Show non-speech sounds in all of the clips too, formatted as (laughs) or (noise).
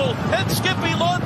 Campbell and Skippy lawn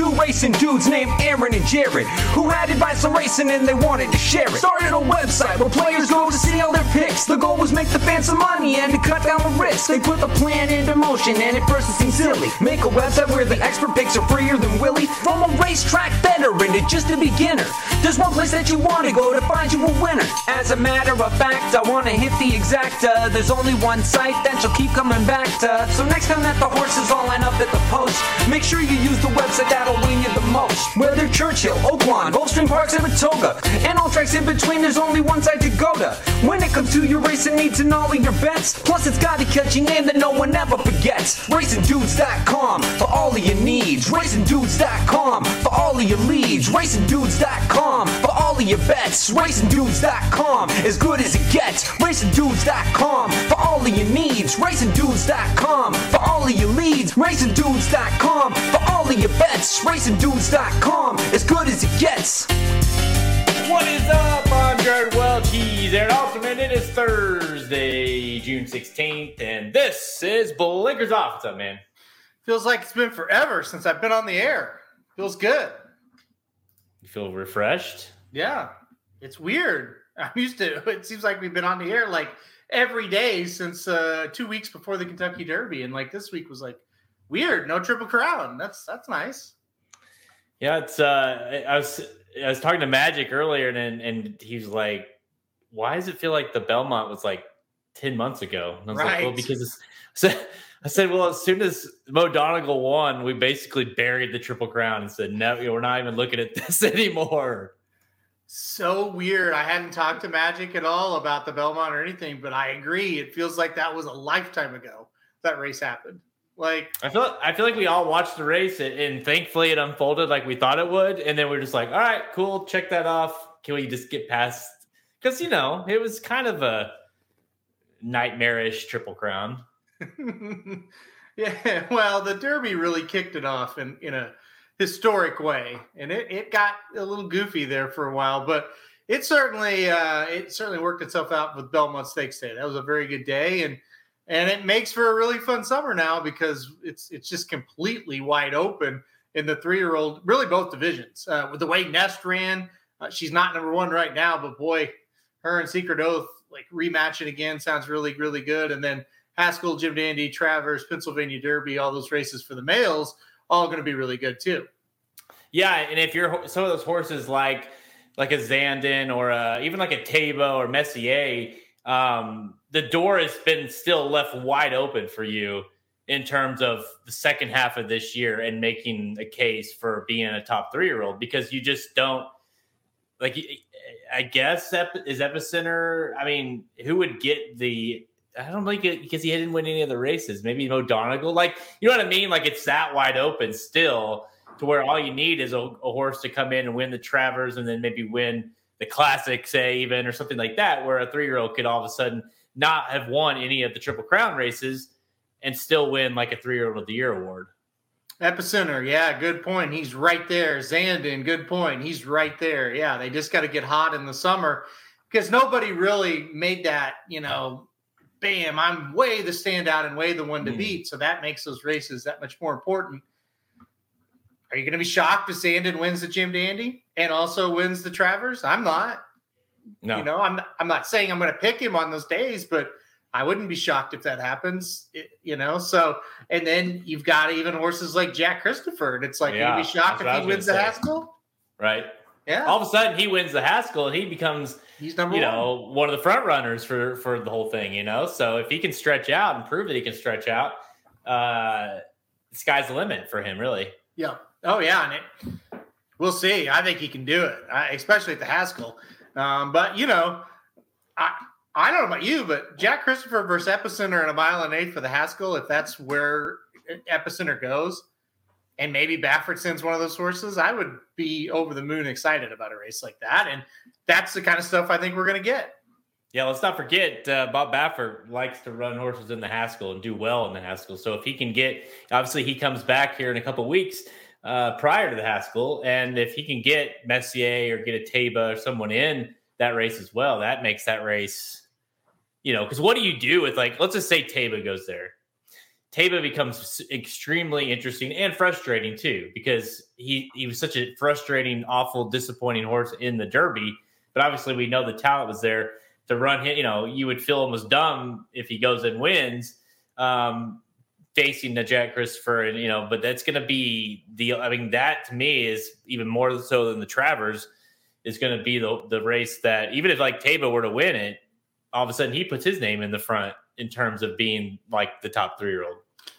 two racing dudes named Aaron and Jared who had advice on racing and they wanted to share it. Started a website where players go to see all their picks. The goal was make the fans some money and to cut down the risk. They put the plan into motion and at first it seemed silly. Make a website where the expert picks are freer than Willie. From a racetrack veteran to just a beginner. There's one place that you want to go to find you a winner. As a matter of fact, I want to hit the exact. Uh, there's only one site that you'll keep coming back to. So next time that the horses all line up at the post, make sure you use the website that'll win you the most. Whether Churchill, Oaklawn, Gulfstream Park, Saratoga, and all tracks in between, there's only one site to go to. When it comes to your racing needs and all of your bets, plus it's got a catchy name that no one ever forgets. RacingDudes.com for all of your needs. RacingDudes.com for all of your leads. RacingDudes.com for all of your bets. RacingDudes.com as good as it gets. RacingDudes.com for all of your needs. RacingDudes.com for all of your leads. RacingDudes.com for all of your bets. RacingDudes.com as good as it gets. What is up? I'm Jared. He's Aaron Alterman. It is Thursday, June 16th, and this is Blinkers Off. What's up, man? Feels like it's been forever since I've been on the air. Feels good. You feel refreshed? Yeah. It's weird. (laughs) I'm used to it seems like we've been on the air like every day since uh two weeks before the Kentucky Derby. And like this week was like weird. No triple crown. That's that's nice. Yeah, it's uh I was I was talking to Magic earlier and and he was like, Why does it feel like the Belmont was like 10 months ago? And I was like, Well, because it's (laughs) so I said, well, as soon as Mo Donegal won, we basically buried the Triple Crown and said, no, we're not even looking at (laughs) this anymore. So weird. I hadn't talked to Magic at all about the Belmont or anything, but I agree. It feels like that was a lifetime ago that race happened. Like I feel I feel like we all watched the race and, and thankfully it unfolded like we thought it would, and then we're just like, all right, cool, check that off. Can we just get past? Because you know it was kind of a nightmarish triple crown. (laughs) yeah, well, the Derby really kicked it off in, in a historic way, and it, it got a little goofy there for a while, but it certainly uh, it certainly worked itself out with Belmont Stakes Day. That was a very good day, and and it makes for a really fun summer now because it's it's just completely wide open in the three year old, really both divisions. Uh, with the way Nest ran, uh, she's not number one right now, but boy, her and Secret Oath like rematching again sounds really really good, and then. Haskell, Jim Dandy, Travers, Pennsylvania Derby, all those races for the males, all going to be really good too. Yeah, and if you're some of those horses like like a Zandon or a, even like a Taiba or Messier, um, the door has been still left wide open for you in terms of the second half of this year and making a case for being a top three year old because you just don't like. I guess is Epicenter. I mean, who would get the? I don't think it because he didn't win any of the races. Maybe Mo Donegal. Like you know what I mean? Like it's that wide open still to where all you need is a, a horse to come in and win the Travers and then maybe win the Classic, say even or something like that, where a three year old could all of a sudden not have won any of the Triple Crown races and still win like a three year old of the year award. Epicenter, yeah, good point. He's right there. Zandon, good point. He's right there. Yeah, they just got to get hot in the summer because nobody really made that, you know, bam, I'm way the standout and way the one to Mm. beat. So that makes those races that much more important. Are you going to be shocked if Zandon wins the Jim Dandy and also wins the Travers? I'm not. No, You know, I'm I'm not saying I'm going to pick him on those days, but I wouldn't be shocked if that happens. you know, so and then you've got even horses like Jack Christopher, and it's like Yeah, you'd be shocked that's what I if he wins the. Haskell. right? Yeah, All of a sudden he wins the Haskell and he becomes he's number you one. know one of the front runners for for the whole thing. You know, so if he can stretch out and prove that he can stretch out, uh, sky's the limit for him. Really. Yeah. Oh yeah, and it, we'll see. I think he can do it, I, especially at the Haskell. Um, but you know, I I don't know about you, but Jack Christopher versus Epicenter in a mile and eight for the Haskell, if that's where Epicenter goes, and maybe Baffert sends one of those horses, I would be over the moon excited about a race like that. And that's the kind of stuff I think we're going to get. Yeah, let's not forget uh, Bob Baffert likes to run horses in the Haskell and do well in the Haskell. So if he can get, obviously he comes back here in a couple weeks. Uh, prior to the Haskell. And if he can get Messier or get a Taiba or someone in that race as well, that makes that race, you know, because what do you do with like, let's just say Taiba goes there. Taiba becomes extremely interesting and frustrating too, because he, he was such a frustrating, awful, disappointing horse in the Derby. But obviously, we know the talent was there to run him. You know, you would feel almost dumb if he goes and wins. Um, facing Jack Christopher, and you know, but that's going to be the. I mean, that to me is even more so than the Travers is going to be the the race that even if like Taiba were to win it, all of a sudden he puts his name in the front in terms of being like the top three year old.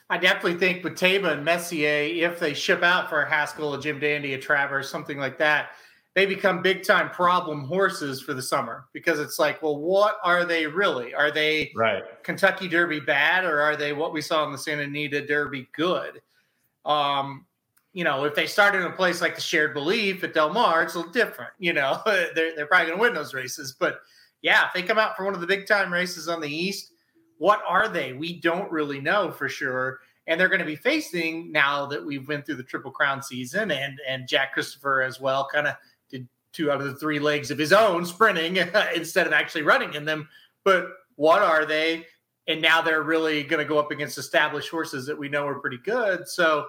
I definitely think with Taiba and Messier, if they ship out for a Haskell, a Jim Dandy, a Travers, something like that, they become big time problem horses for the summer because it's like, well, what are they really? Are they right Kentucky Derby bad or are they what we saw in the Santa Anita Derby good? Um, you know, if they start in a place like the Shared Belief at Del Mar, it's a little different. You know, (laughs) they're, they're probably going to win those races. But yeah, if they come out for one of the big time races on the East, what are they? We don't really know for sure. And they're going to be facing now that we've went through the Triple Crown season and and Jack Christopher as well, kind of two out of the three legs of his own sprinting (laughs) instead of actually running in them. But what are they? And now they're really going to go up against established horses that we know are pretty good. So,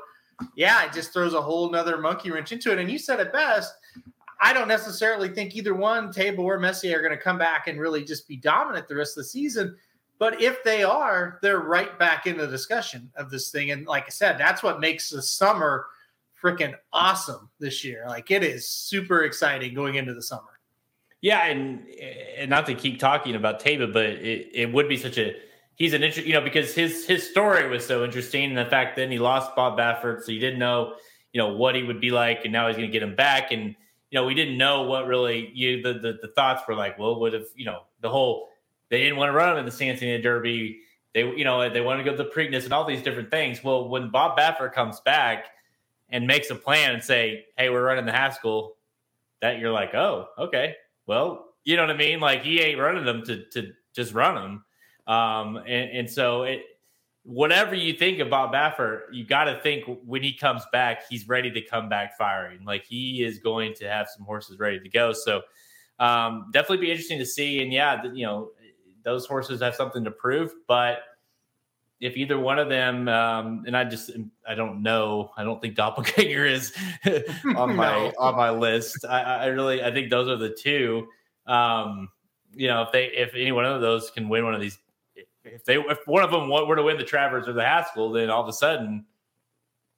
yeah, it just throws a whole nother monkey wrench into it. And you said it best. I don't necessarily think either one, Taiba or Messier, are going to come back and really just be dominant the rest of the season. But if they are, they're right back in the discussion of this thing. And like I said, that's what makes the summer – freaking awesome this year. Like it is super exciting going into the summer. Yeah, and and not to keep talking about Taiba, but it, it would be such a he's an interest, you know, because his his story was so interesting, and the fact that he lost Bob Baffert, so you didn't know, you know, what he would be like, and now he's going to get him back, and you know, we didn't know what really you the, the the thoughts were like. Well, would have you know the whole they didn't want to run him in the Anita Derby. They you know they want to go to the Preakness and all these different things. Well, when Bob Baffert comes back and makes a plan and say, "Hey, we're running the Haskell," that you're like, "Oh, okay, well, you know what I mean." Like he ain't running them to to just run them, um, and, and so it. Whatever you think about Baffert, you got to think when he comes back, he's ready to come back firing. Like he is going to have some horses ready to go. So um, definitely be interesting to see. And yeah, you know, those horses have something to prove, but if either one of them, um, and I just I don't know, I don't think Doppelganger is (laughs) on (laughs) my no. on my list. I, I, really I think those are the two. Um, you know, if they if any one of those can win one of these, if they if one of them were to win the Travers or the Haskell, then all of a sudden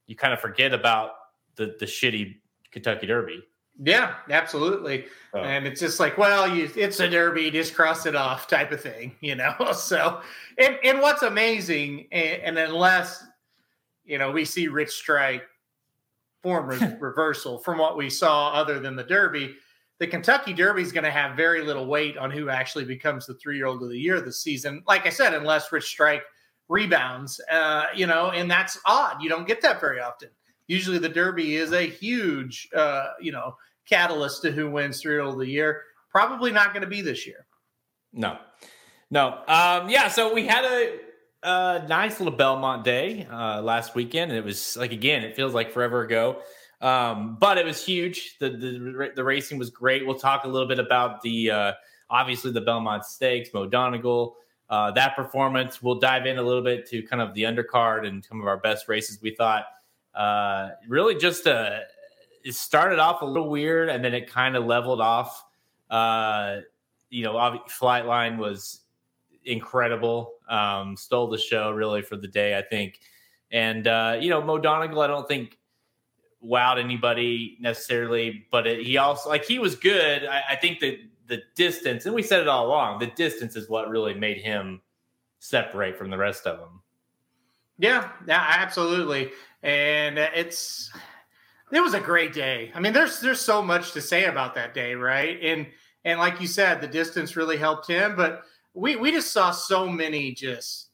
you kind of forget about the the shitty Kentucky Derby. Yeah, absolutely. Oh. And it's just like, well, you, it's a derby, just cross it off type of thing, (laughs) you know? So, and, and what's amazing, and, and unless, you know, we see Rich Strike form re- (laughs) reversal from what we saw other than the derby, the Kentucky Derby is going to have very little weight on who actually becomes the three year old of the year this season. Like I said, unless Rich Strike rebounds, uh, you know, and that's odd. You don't get that very often usually the Derby is a huge, uh, you know, catalyst to who wins three of the year. Probably not going to be this year. No, no. Um, yeah. So we had a, nice little Belmont day uh, last weekend, it was like again, it feels like forever ago. Um, but it was huge. The, the the racing was great. We'll talk a little bit about the uh, obviously the Belmont Stakes, Mo Donegal. Uh, that performance. We'll dive in a little bit to kind of the undercard and some of our best races we thought uh, really just a, it started off a little weird and then it kind of leveled off. Uh, you know, Flightline was incredible. Um, stole the show really for the day, I think. And uh, you know, Mo Donegal, I don't think wowed anybody necessarily, but it, he also like he was good. I, I think that the distance, and we said it all along, the distance is what really made him separate from the rest of them. Yeah, yeah, absolutely and it's it was a great day. I mean, there's there's so much to say about that day, right? And and like you said, the distance really helped him, but we we just saw so many just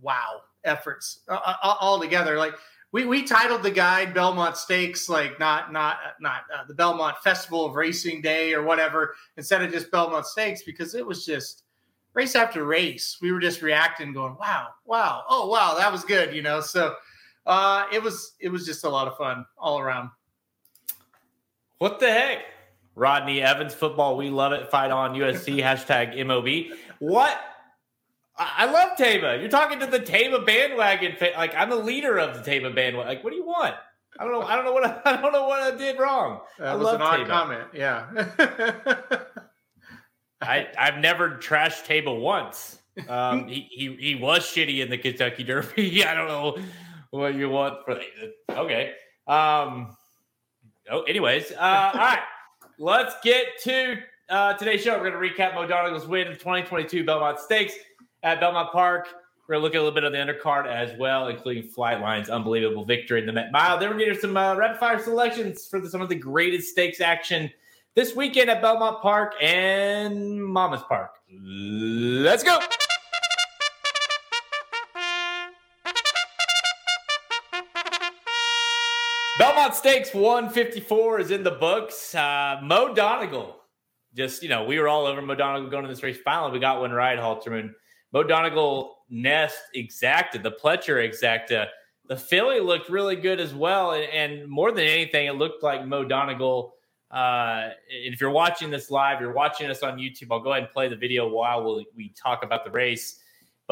wow efforts uh, uh all together. Like we we titled the guide Belmont Stakes, like not not not uh, the Belmont Festival of Racing Day or whatever, instead of just Belmont Stakes because it was just race after race. We were just reacting, going, wow, wow, oh wow, that was good, you know. So Uh, it was it was just a lot of fun all around. What the heck? Rodney Evans football, we love it. Fight on USC (laughs) hashtag MOB. What? I love Taiba. You're talking to the Taiba bandwagon. Like I'm the leader of the Taiba bandwagon. Like, what do you want? I don't know. I don't know what I, (laughs) I don't know what I did wrong. That I was love an odd comment. Yeah. (laughs) I I've never trashed Taiba once. Um, he, he he was shitty in the Kentucky Derby. I don't know what you want for okay. Um. Oh, anyways, uh, all right. Let's get to uh, today's show. We're going to recap Mo Donegal's win in 2022 Belmont Stakes at Belmont Park. We're going to look at a little bit of the undercard as well, including Flightline's unbelievable victory in the Met Mile. Then we're going to get some uh, rapid fire selections for the, some of the greatest stakes action this weekend at Belmont Park and Monmouth Park. Let's go. Belmont Stakes 154 is in the books. Uh, Mo Donegal, just, you know, we were all over Mo Donegal going to this race. Finally, we got one right, Alterman. Mo Donegal Nest exacta, the Pletcher exacta. The filly looked really good as well. And, and more than anything, it looked like Mo Donegal. Uh, if you're watching this live, you're watching us on YouTube, I'll go ahead and play the video while we'll, we talk about the race.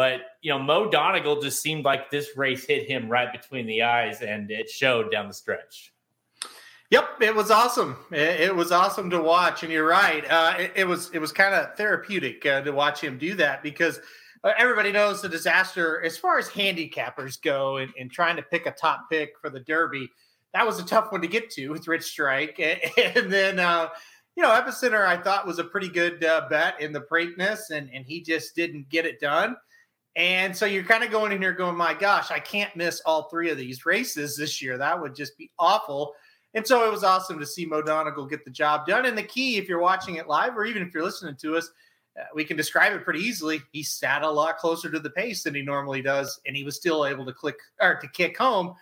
But, you know, Mo Donegal just seemed like this race hit him right between the eyes and it showed down the stretch. Yep, it was awesome. It, it was awesome to watch, and you're right. Uh, it, it was it was kind of therapeutic uh, to watch him do that because uh, everybody knows the disaster as far as handicappers go and, and trying to pick a top pick for the Derby. That was a tough one to get to with Rich Strike, and, (laughs) and then uh, you know Epicenter I thought was a pretty good uh, bet in the Preakness, and and he just didn't get it done. And so you're kind of going in here going, my gosh, I can't miss all three of these races this year. That would just be awful. And so it was awesome to see Mo Donegal get the job done. And the key, if you're watching it live or even if you're listening to us, uh, we can describe it pretty easily. He sat a lot closer to the pace than he normally does, and he was still able to click or to kick home,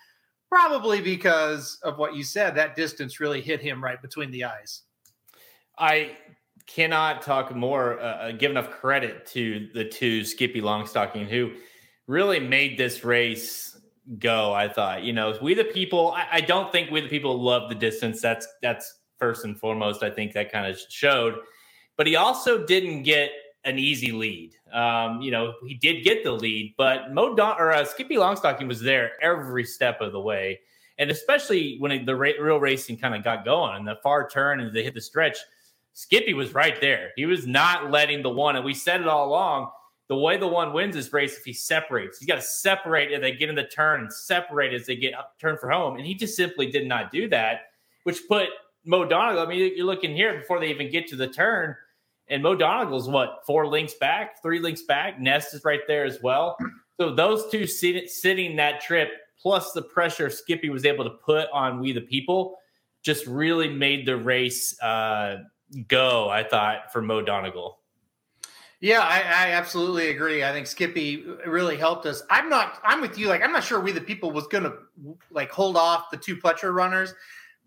probably because of what you said. That distance really hit him right between the eyes. I cannot talk more, uh, give enough credit to the two Skippy Longstocking who really made this race go. I thought, you know, we the people. I, I don't think we the people love the distance. That's that's first and foremost. I think that kind of showed, but he also didn't get an easy lead. Um, you know, he did get the lead, but Mo Don or uh, Skippy Longstocking was there every step of the way, and especially when it, the ra- real racing kind of got going and the far turn and they hit the stretch. Skippy was right there. He was not letting the one, and we said it all along. The way the one wins this race, if he separates, he's got to separate as they get in the turn and separate as they get up turn for home. And he just simply did not do that, which put Mo Donegal. I mean, you're looking here before they even get to the turn, and Mo Donegal's what four links back, three links back. Nest is right there as well. So those two sit, sitting that trip, plus the pressure Skippy was able to put on We the People, just really made the race. Uh, go, I thought, for Mo Donegal. Yeah, I, I, absolutely agree. I think Skippy really helped us. I'm not. I'm with you. Like, I'm not sure we the people was to like hold off the two Pletcher runners,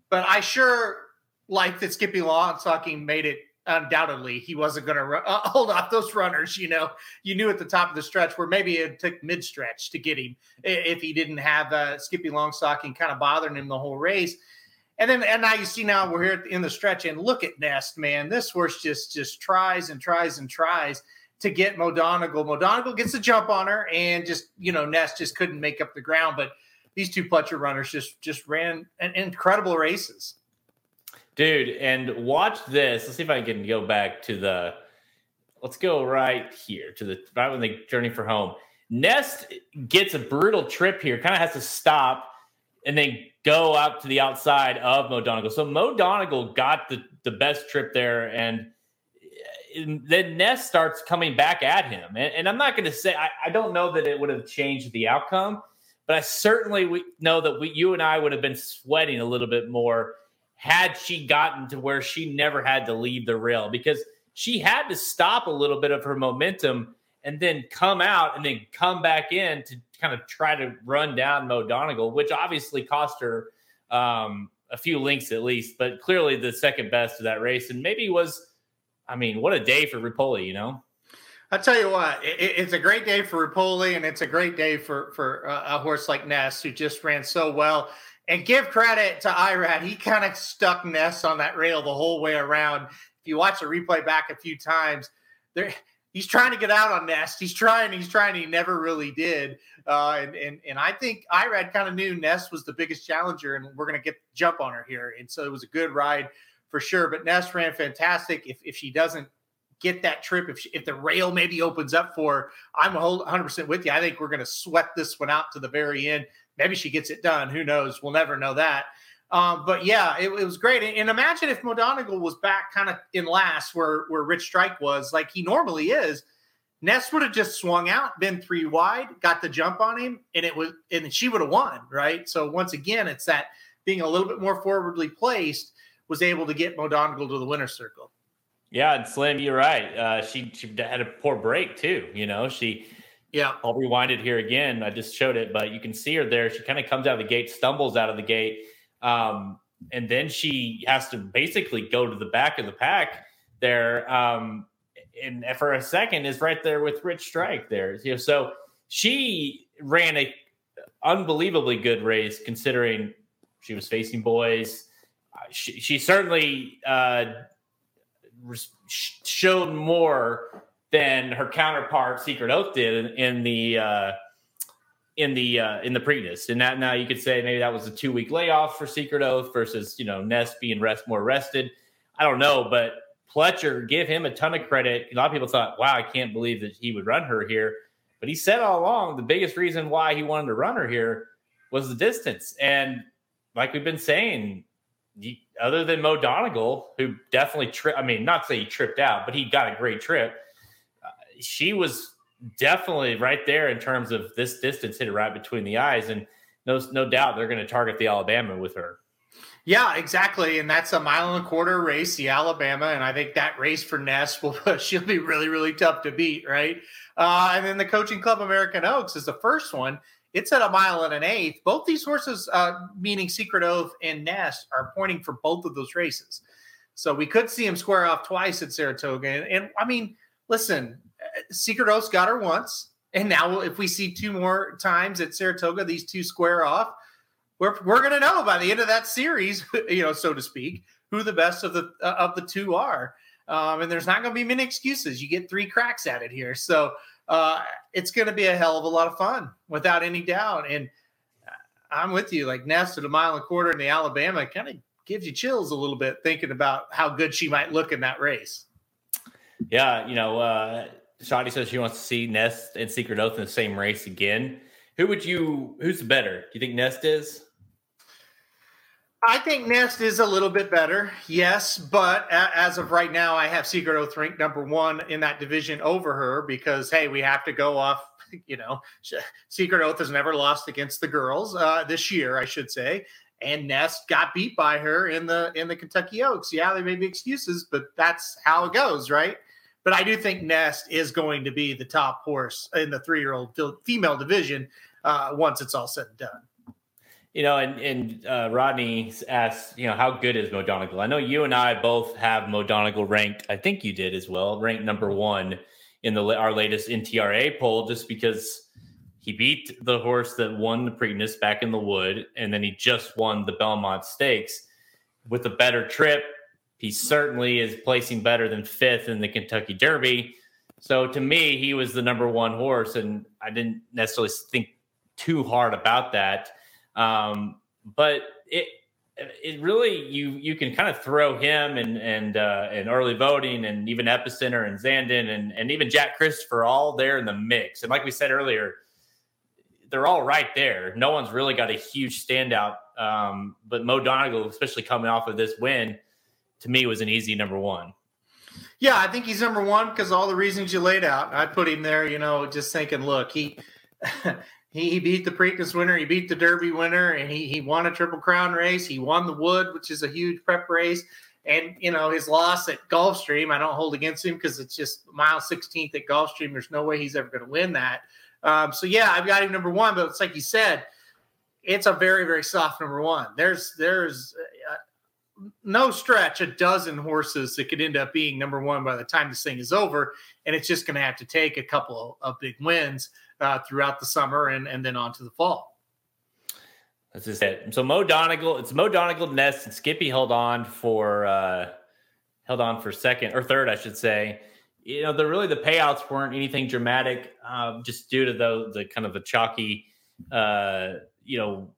but I sure like that Skippy Longstocking made it. Undoubtedly, he wasn't to uh, hold off those runners. You know, you knew at the top of the stretch where maybe it took mid stretch to get him if he didn't have uh, Skippy Longstocking kind of bothering him the whole race. And then and now you see now we're here in the stretch and look at Nest, man. This horse just just tries and tries and tries to get Mo Donegal. Mo Donegal gets the jump on her and just you know Nest just couldn't make up the ground. But these two Pletcher runners just just ran an incredible races. Dude, and watch this. Let's see if I can go back to the let's go right here to the right when they journey for home. Nest gets a brutal trip here, kind of has to stop and then go out to the outside of Mo Donegal. So Mo Donegal got the, the best trip there, and, then Nest starts coming back at him. And, and I'm not going to say I, I, don't know that it would have changed the outcome, but I certainly we, know that we, you and I would have been sweating a little bit more had she gotten to where she never had to leave the rail because she had to stop a little bit of her momentum and then come out and then come back in to kind of try to run down Mo Donegal, which obviously cost her um, a few links at least, but clearly the second best of that race. And maybe was, I mean, what a day for Repole, you know? I tell you what, it, it's a great day for Repole, and it's a great day for for uh, a horse like Nest, who just ran so well. And give credit to Irad; he kind of stuck Nest on that rail the whole way around. If you watch the replay back a few times, there he's trying to get out on Nest. He's trying, he's trying. He never really did. Uh, and and and I think Irad kind of knew Nest was the biggest challenger, and we're going to get jump on her here. And so it was a good ride for sure. But Nest ran fantastic. If if she doesn't get that trip, if she, if the rail maybe opens up for her, I'm 100 percent with you. I think we're going to sweat this one out to the very end. Maybe she gets it done. Who knows? We'll never know that. Um, but yeah, it, it was great. And, and, imagine if Mo Donegal was back kind of in last where where Rich Strike was, like he normally is. Nest would have just swung out, been three wide, got the jump on him, and it was and she would have won, right? So once again, it's that being a little bit more forwardly placed was able to get Mo Donegal to the winner's circle. Yeah, and Slim, you're right. Uh, she she had a poor break too. You know, she yeah. I'll rewind it here again. I just showed it, but you can see her there. She kind of comes out of the gate, stumbles out of the gate, um, and then she has to basically go to the back of the pack there. Um, and for a second is right there with Rich Strike there. You know, so she ran a unbelievably good race considering she was facing boys. Uh, she, she certainly uh, showed more than her counterpart Secret Oath did in, in the uh, in the uh, in the Preakness. And that now you could say maybe that was a two week layoff for Secret Oath versus you know Nest being rest more rested. I don't know, but Pletcher, give him a ton of credit. A lot of people thought, wow, I can't believe that he would run her here. But he said all along the biggest reason why he wanted to run her here was the distance. And like we've been saying, he, other than Mo Donegal, who definitely tripped, I mean, not say he tripped out, but he got a great trip. Uh, she was definitely right there in terms of this distance hit it right between the eyes. And no, no doubt they're going to target the Alabama with her. Yeah, exactly. And that's a mile and a quarter race, the Alabama. And I think that race for Nest will (laughs) she'll be really, really tough to beat, right? Uh, and then the coaching club American Oaks is the first one. It's at a mile and an eighth. Both these horses, uh, meaning Secret Oath and Nest, are pointing for both of those races. So we could see him square off twice at Saratoga. And, and I mean, listen, uh, Secret Oath's got her once. And now if we see two more times at Saratoga, these two square off, we're we're going to know by the end of that series, (laughs) you know, so to speak, who the best of the uh, of the two are. Um, and there's not going to be many excuses. You get three cracks at it here, so uh, it's going to be a hell of a lot of fun, without any doubt. And I'm with you. Like Nest at a mile and a quarter in the Alabama kind of gives you chills a little bit thinking about how good she might look in that race. Yeah, you know, uh, Shadi says she wants to see Nest and Secret Oath in the same race again. Who would you? Who's the better? Do you think Nest is? I think Nest is a little bit better, yes, but as of right now, I have Secret Oath ranked number one in that division over her because hey, we have to go off. (laughs) You know, Secret Oath has never lost against the girls uh, this year, I should say, and Nest got beat by her in the in the Kentucky Oaks. Yeah, there may be excuses, but that's how it goes, right? But I do think Nest is going to be the top horse in the three year old female division uh, once it's all said and done. You know, and and uh, Rodney asked, you know, how good is Mo? I know you and I both have Mo ranked. I think you did as well, ranked number one in the our latest NTRA poll, just because he beat the horse that won the Preakness back in the Wood, and then he just won the Belmont Stakes with a better trip. He certainly is placing better than fifth in the Kentucky Derby. So to me, he was the number one horse, and I didn't necessarily think too hard about that. Um, but it it really you you can kind of throw him and and uh, and early voting and even Epicenter and Zandon and and even Jack Christopher all there in the mix. And like we said earlier, they're all right there. No one's really got a huge standout. Um, but Mo Donegal, especially coming off of this win, to me was an easy number one. Yeah, I think he's number one because all the reasons you laid out. I put him there, you know, just thinking, look, he (laughs) he, he beat the Preakness winner, he beat the Derby winner, and he he won a Triple Crown race. He won the Wood, which is a huge prep race. And you know his loss at Gulfstream, I don't hold against him because it's just mile 16th at Gulfstream. There's no way he's ever going to win that. Um, so yeah, I've got him number one, but it's like you said, it's a very very soft number one. There's there's uh, no stretch a dozen horses that could end up being number one by the time this thing is over, and it's just going to have to take a couple of big wins uh, throughout the summer and and then on to the fall. That's just it. So Mo Donegal, it's Mo Donegal Nest and Skippy held on for uh held on for second or third, I should say. You know, the really the payouts weren't anything dramatic, um, just due to the the kind of the chalky uh, you know,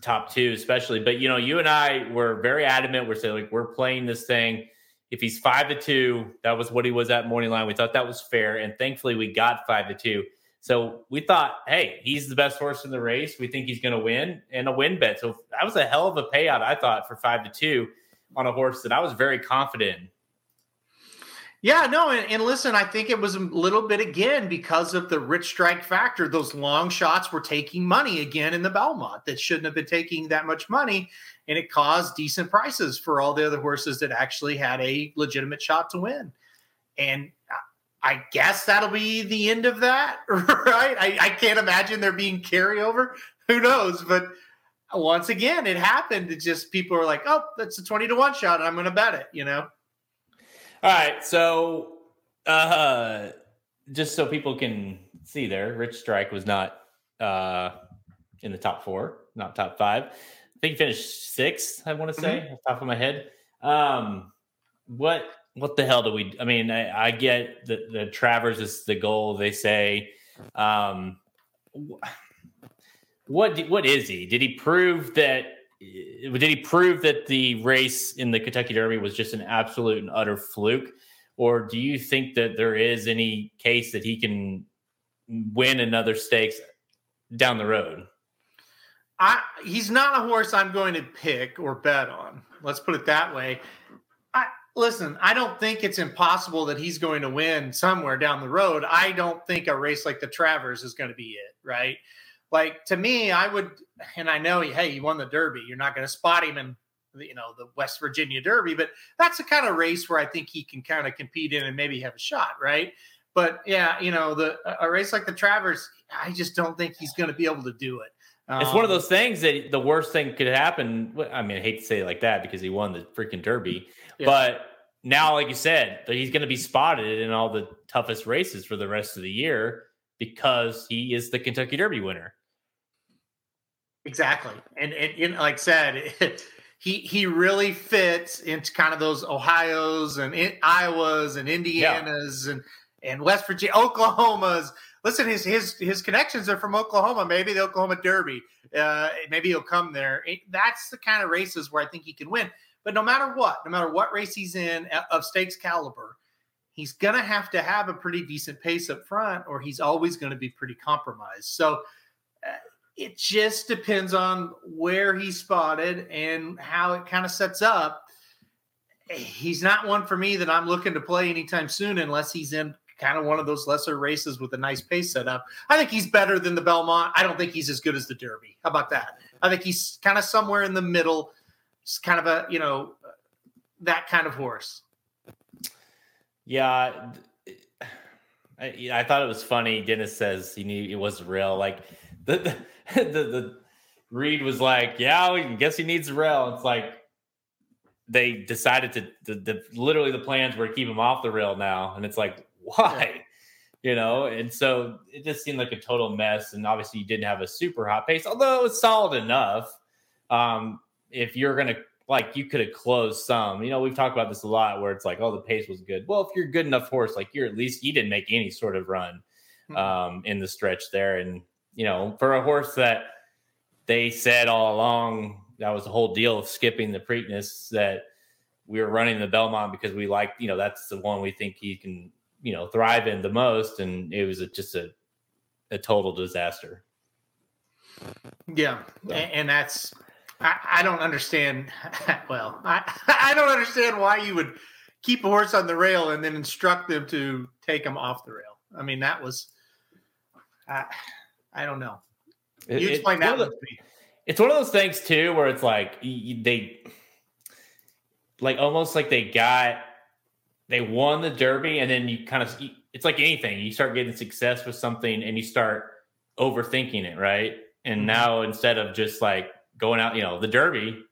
top two, especially. But you know, you and I were very adamant. We're saying like we're playing this thing. If he's five to two, that was what he was at morning line. We thought that was fair, and thankfully we got five to two. So we thought, hey, he's the best horse in the race. We think he's going to win and a win bet. So that was a hell of a payout, I thought, for five to two on a horse that I was very confident in. Yeah, no, and, and, listen, I think it was a little bit again because of the rich strike factor. Those long shots were taking money again in the Belmont that shouldn't have been taking that much money, and it caused decent prices for all the other horses that actually had a legitimate shot to win. And I guess that'll be the end of that, (laughs) right? I, I can't imagine there being carryover. Who knows? But once again, it happened. It just people are like, "Oh, that's a twenty to one shot. I'm going to bet it." You know. All right, so uh, just so people can see there, Rich Strike was not uh, in the top four, not top five. I think he finished sixth. I want to say, mm-hmm. top of my head. Um, what what the hell do we? I mean, I, I get the the Travers is the goal. They say. Um, what what is he? Did he prove that did he prove that the race in the Kentucky Derby was just an absolute and utter fluke? Or do you think that there is any case that he can win another stakes down the road? I, he's not a horse I'm going to pick or bet on. Let's put it that way. Listen, I don't think it's impossible that he's going to win somewhere down the road. I don't think a race like the Travers is going to be it, right? Like to me, I would, and I know, hey, he won the Derby. You're not going to spot him in, you know, the West Virginia Derby, but that's the kind of race where I think he can kind of compete in and maybe have a shot, right? But yeah, you know, the a race like the Travers, I just don't think he's going to be able to do it. Um, it's one of um, those things that the worst thing could happen. I mean, I hate to say it like that because he won the freaking Derby, yeah. but now, like you said, he's going to be spotted in all the toughest races for the rest of the year because he is the Kentucky Derby winner. Exactly, and and, and like I said, it, (laughs) he he really fits into kind of those Ohio's and in, Iowas and Indianas yeah. and and West Virginia, Oklahomas. Listen, his his his connections are from Oklahoma. Maybe the Oklahoma Derby. Uh, maybe he'll come there. It, that's the kind of races where I think he can win. But no matter what, no matter what race he's in of stakes caliber, he's going to have to have a pretty decent pace up front, or he's always going to be pretty compromised. So uh, it just depends on where he's spotted and how it kind of sets up. He's not one for me that I'm looking to play anytime soon unless he's in kind of one of those lesser races with a nice pace setup. I think he's better than the Belmont. I don't think he's as good as the Derby. How about that? I think he's kind of somewhere in the middle. It's kind of a, you know, that kind of horse. Yeah. I, I thought it was funny. Dennis says he knew it was real. Like the, the (laughs) the, the Reed was like, "Yeah, I guess he needs a rail." It's like they decided to the, the, literally the plans were to keep him off the rail now, and it's like, why? Yeah. (laughs) You know, and so it just seemed like a total mess. And obviously, you didn't have a super hot pace, although it was solid enough. Um, if you're gonna like, you could have closed some. You know, we've talked about this a lot, where it's like, oh, the pace was good. Well, if you're good enough horse, like you're at least you didn't make any sort of run hmm. um, in the stretch there, and you know, for a horse that they said all along that was the whole deal of skipping the Preakness that we were running the Belmont because we like, you know, that's the one we think he can, you know, thrive in the most. And it was a, just a, a total disaster. Yeah. So. And that's, I, I don't understand. (laughs) Well, I, (laughs) I don't understand why you would keep a horse on the rail and then instruct them to take them off the rail. I mean, that was, uh, I don't know. You it, explain that one It's one of those things too, where it's like they, like almost like they got, they won the Derby, and then you kind of, it's like anything. You start getting success with something, and you start overthinking it, right? And mm-hmm. now instead of just like going out, you know, the Derby,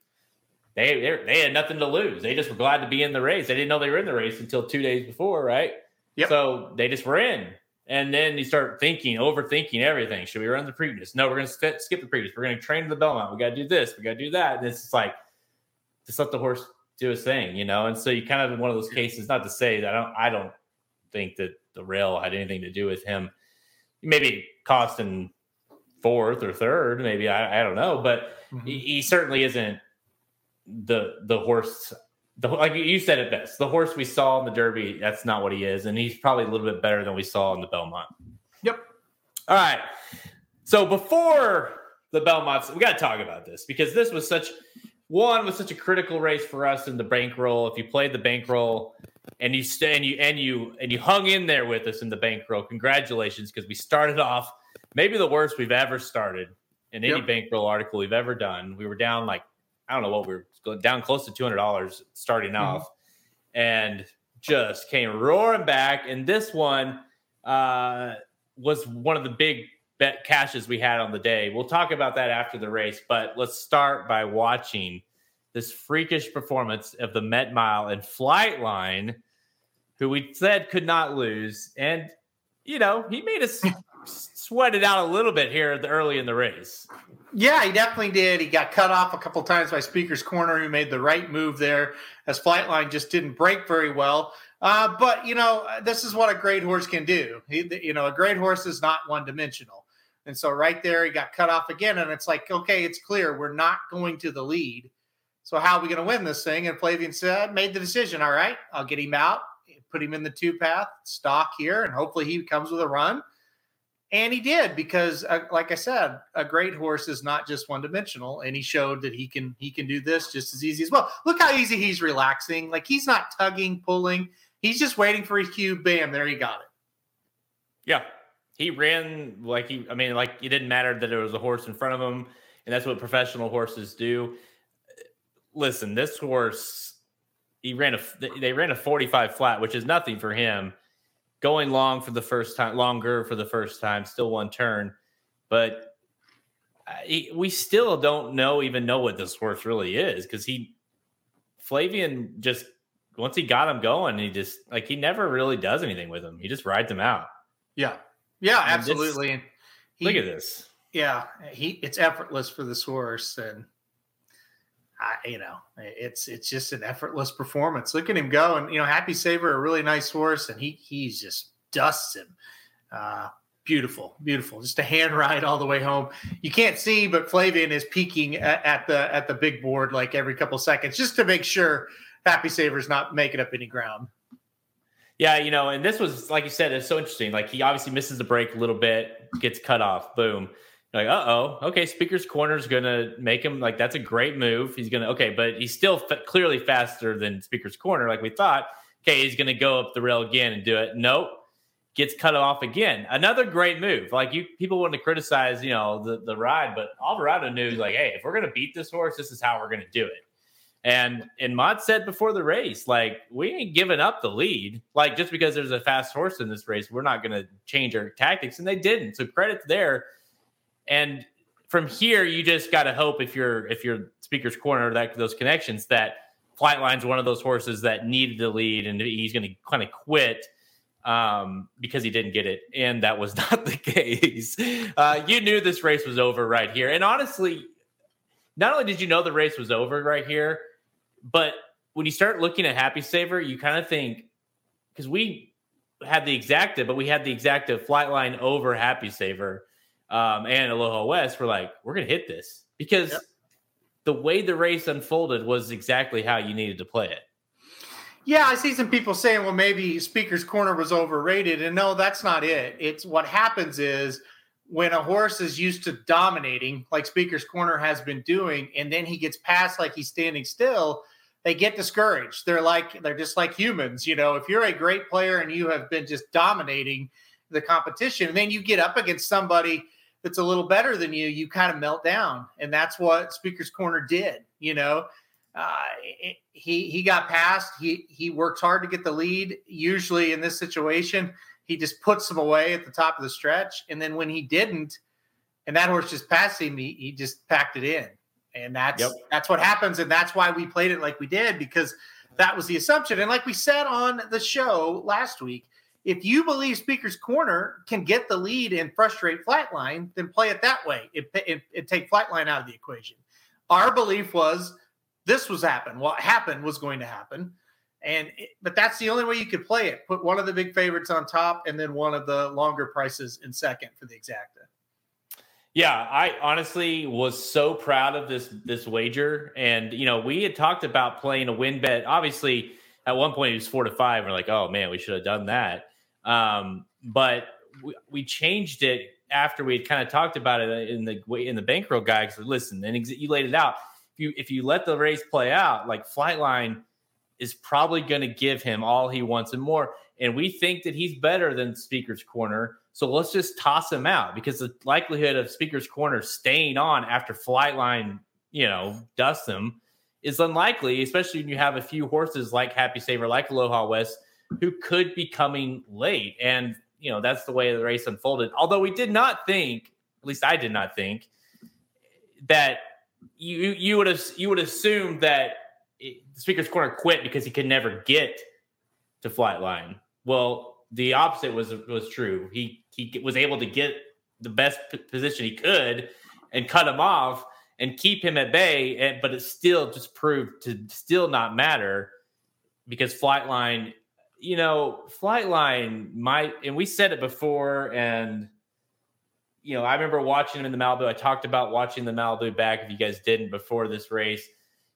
they they they had nothing to lose. They just were glad to be in the race. They didn't know they were in the race until two days before, right? Yep. So they just were in. And then you start thinking, overthinking everything. Should we run the Preakness? No, we're going to skip the Preakness. We're going to train to the Belmont. We got to do this. We got to do that. And it's just like, just let the horse do his thing, you know. And so you kind of in one of those cases. Not to say that I don't, I don't think that the rail had anything to do with him. Maybe costing fourth or third, maybe I, I don't know, but mm-hmm. he, he, certainly isn't the the horse. The, like you said it best, the horse we saw in the Derby. That's not what he is, and he's probably a little bit better than we saw in the Belmont. Yep. All right. So before the Belmonts, we got to talk about this because this was such one was such a critical race for us in the bankroll. If you played the bankroll and you stay and you and you and you hung in there with us in the bankroll, congratulations because we started off maybe the worst we've ever started in any yep. bankroll article we've ever done. We were down like I don't know what we were down close to two hundred dollars starting mm-hmm. off, and just came roaring back. And this one uh, was one of the big bet caches we had on the day. We'll talk about that after the race, but let's start by watching this freakish performance of the Met Mile and Flightline, who we said could not lose. And, you know, he made us (laughs) sweat it out a little bit here early in the race. Yeah, he definitely did. He got cut off a couple times by Speaker's Corner, who made the right move there as Flightline just didn't break very well. Uh, but, you know, this is what a great horse can do. He, you know, a great horse is not one dimensional. And so right there, he got cut off again. And it's like, okay, it's clear we're not going to the lead. So how are we going to win this thing? And Flavien said, made the decision. All right, I'll get him out, put him in the two path stock here, and hopefully he comes with a run. And he did because, uh, like I said, a great horse is not just one dimensional, and he showed that he can he can do this just as easy as well. Look how easy he's relaxing. Like he's not tugging, pulling. He's just waiting for his cue. Bam! There he got it. Yeah, he ran like he. I mean, like it didn't matter that there was a horse in front of him, and that's what professional horses do listen, this horse, he ran a they ran a 45 flat, which is nothing for him. Going long for the first time, longer for the first time, still one turn, but we still don't know even know what this horse really is because he Flavien just once he got him going, he just like he never really does anything with him. He just rides him out. Yeah, yeah, absolutely. This, he, look at this. Yeah, he it's effortless for this horse, and I, you know, it's it's just an effortless performance. Look at him go, and you know, Happy Saver, a really nice horse, and he he's just dusts him. Uh, beautiful, beautiful. Just a hand ride all the way home. You can't see, but Flavien is peeking at, at the at the big board like every couple seconds, just to make sure Happy Saver's not making up any ground. Yeah, you know, and this was like you said, it's so interesting. Like he obviously misses the break a little bit, gets cut off, boom like, uh oh, okay, Speaker's Corner is going to make him like that's a great move. He's going to, okay, but he's still f- clearly faster than Speaker's Corner, like we thought. Okay, he's going to go up the rail again and do it. Nope, gets cut off again. Another great move. Like you, people want to criticize, you know, the, the ride, but Alvarado knew like, hey, if we're going to beat this horse, this is how we're going to do it. And and Mott said before the race, like we ain't giving up the lead. Like just because there's a fast horse in this race, we're not going to change our tactics, and they didn't. So credit there and from here, you just got to hope if you're if you're speaker's corner that those connections that Flightline's one of those horses that needed the lead and he's going to kind of quit um, because he didn't get it, and that was (laughs) not the case. Uh, you knew this race was over right here, and honestly, not only did you know the race was over right here, but when you start looking at Happy Saver, you kind of think because we had the exacta, but we had the exacta Flightline over Happy Saver um, and Aloha West were like, we're going to hit this because yep. the way the race unfolded was exactly how you needed to play it. Yeah, I see some people saying, well, maybe Speaker's Corner was overrated. And no, that's not it. It's what happens is when a horse is used to dominating, like Speaker's Corner has been doing, and then he gets past like he's standing still, they get discouraged. They're like, they're just like humans. You know, if you're a great player and you have been just dominating the competition, and then you get up against somebody that's a little better than you, you kind of melt down. And that's what Speaker's Corner did. You know, uh, he he got past. He he works hard to get the lead. Usually in this situation, he just puts him away at the top of the stretch. And then when he didn't, and that horse just passed him, he, he just packed it in. And that's Yep. that's what happens, and that's why we played it like we did because that was the assumption. And like we said on the show last week, if you believe Speaker's Corner can get the lead and frustrate Flightline, then play it that way. It, take Flightline out of the equation. Our belief was this was happen. What happened was going to happen, and it, but that's the only way you could play it. Put one of the big favorites on top, and then one of the longer prices in second for the exacta. Yeah, I honestly was so proud of this this wager, and you know we had talked about playing a win bet. Obviously, at one point it was four to five. We're like, oh man, we should have done that. Um, but we, we changed it after we had kind of talked about it in the way in the bankroll guide. So listen, and ex- you laid it out. If you if you let the race play out, like Flightline is probably going to give him all he wants and more. And we think that he's better than Speaker's Corner. So let's just toss him out because the likelihood of Speaker's Corner staying on after Flightline, you know, dusts him is unlikely, especially when you have a few horses like Happy Saver, like Aloha West, who could be coming late. And, you know, that's the way the race unfolded. Although we did not think, at least I did not think, that you you would have you would assume that it, the speaker's corner quit because he could never get to Flightline. Well, the opposite was was true. He he was able to get the best p- position he could and cut him off and keep him at bay. And, but it still just proved to still not matter because Flightline, you know, Flightline might, and we said it before, and you know, I remember watching him in the Malibu. I talked about watching the Malibu back. If you guys didn't before this race,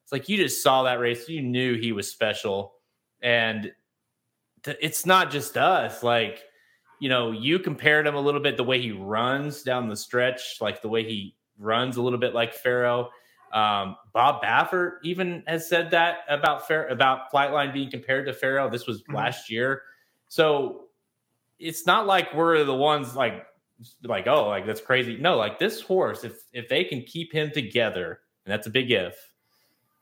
it's like you just saw that race, you knew he was special, and th- it's not just us. Like, you know, you compared him a little bit the way he runs down the stretch, like the way he runs a little bit like Pharoah. Um, Bob Baffert even has said that about Pharoah, about Flightline being compared to Pharoah. This was Mhm. last year, so it's not like we're the ones like like oh like that's crazy. No, like this horse, if if they can keep him together, and that's a big if,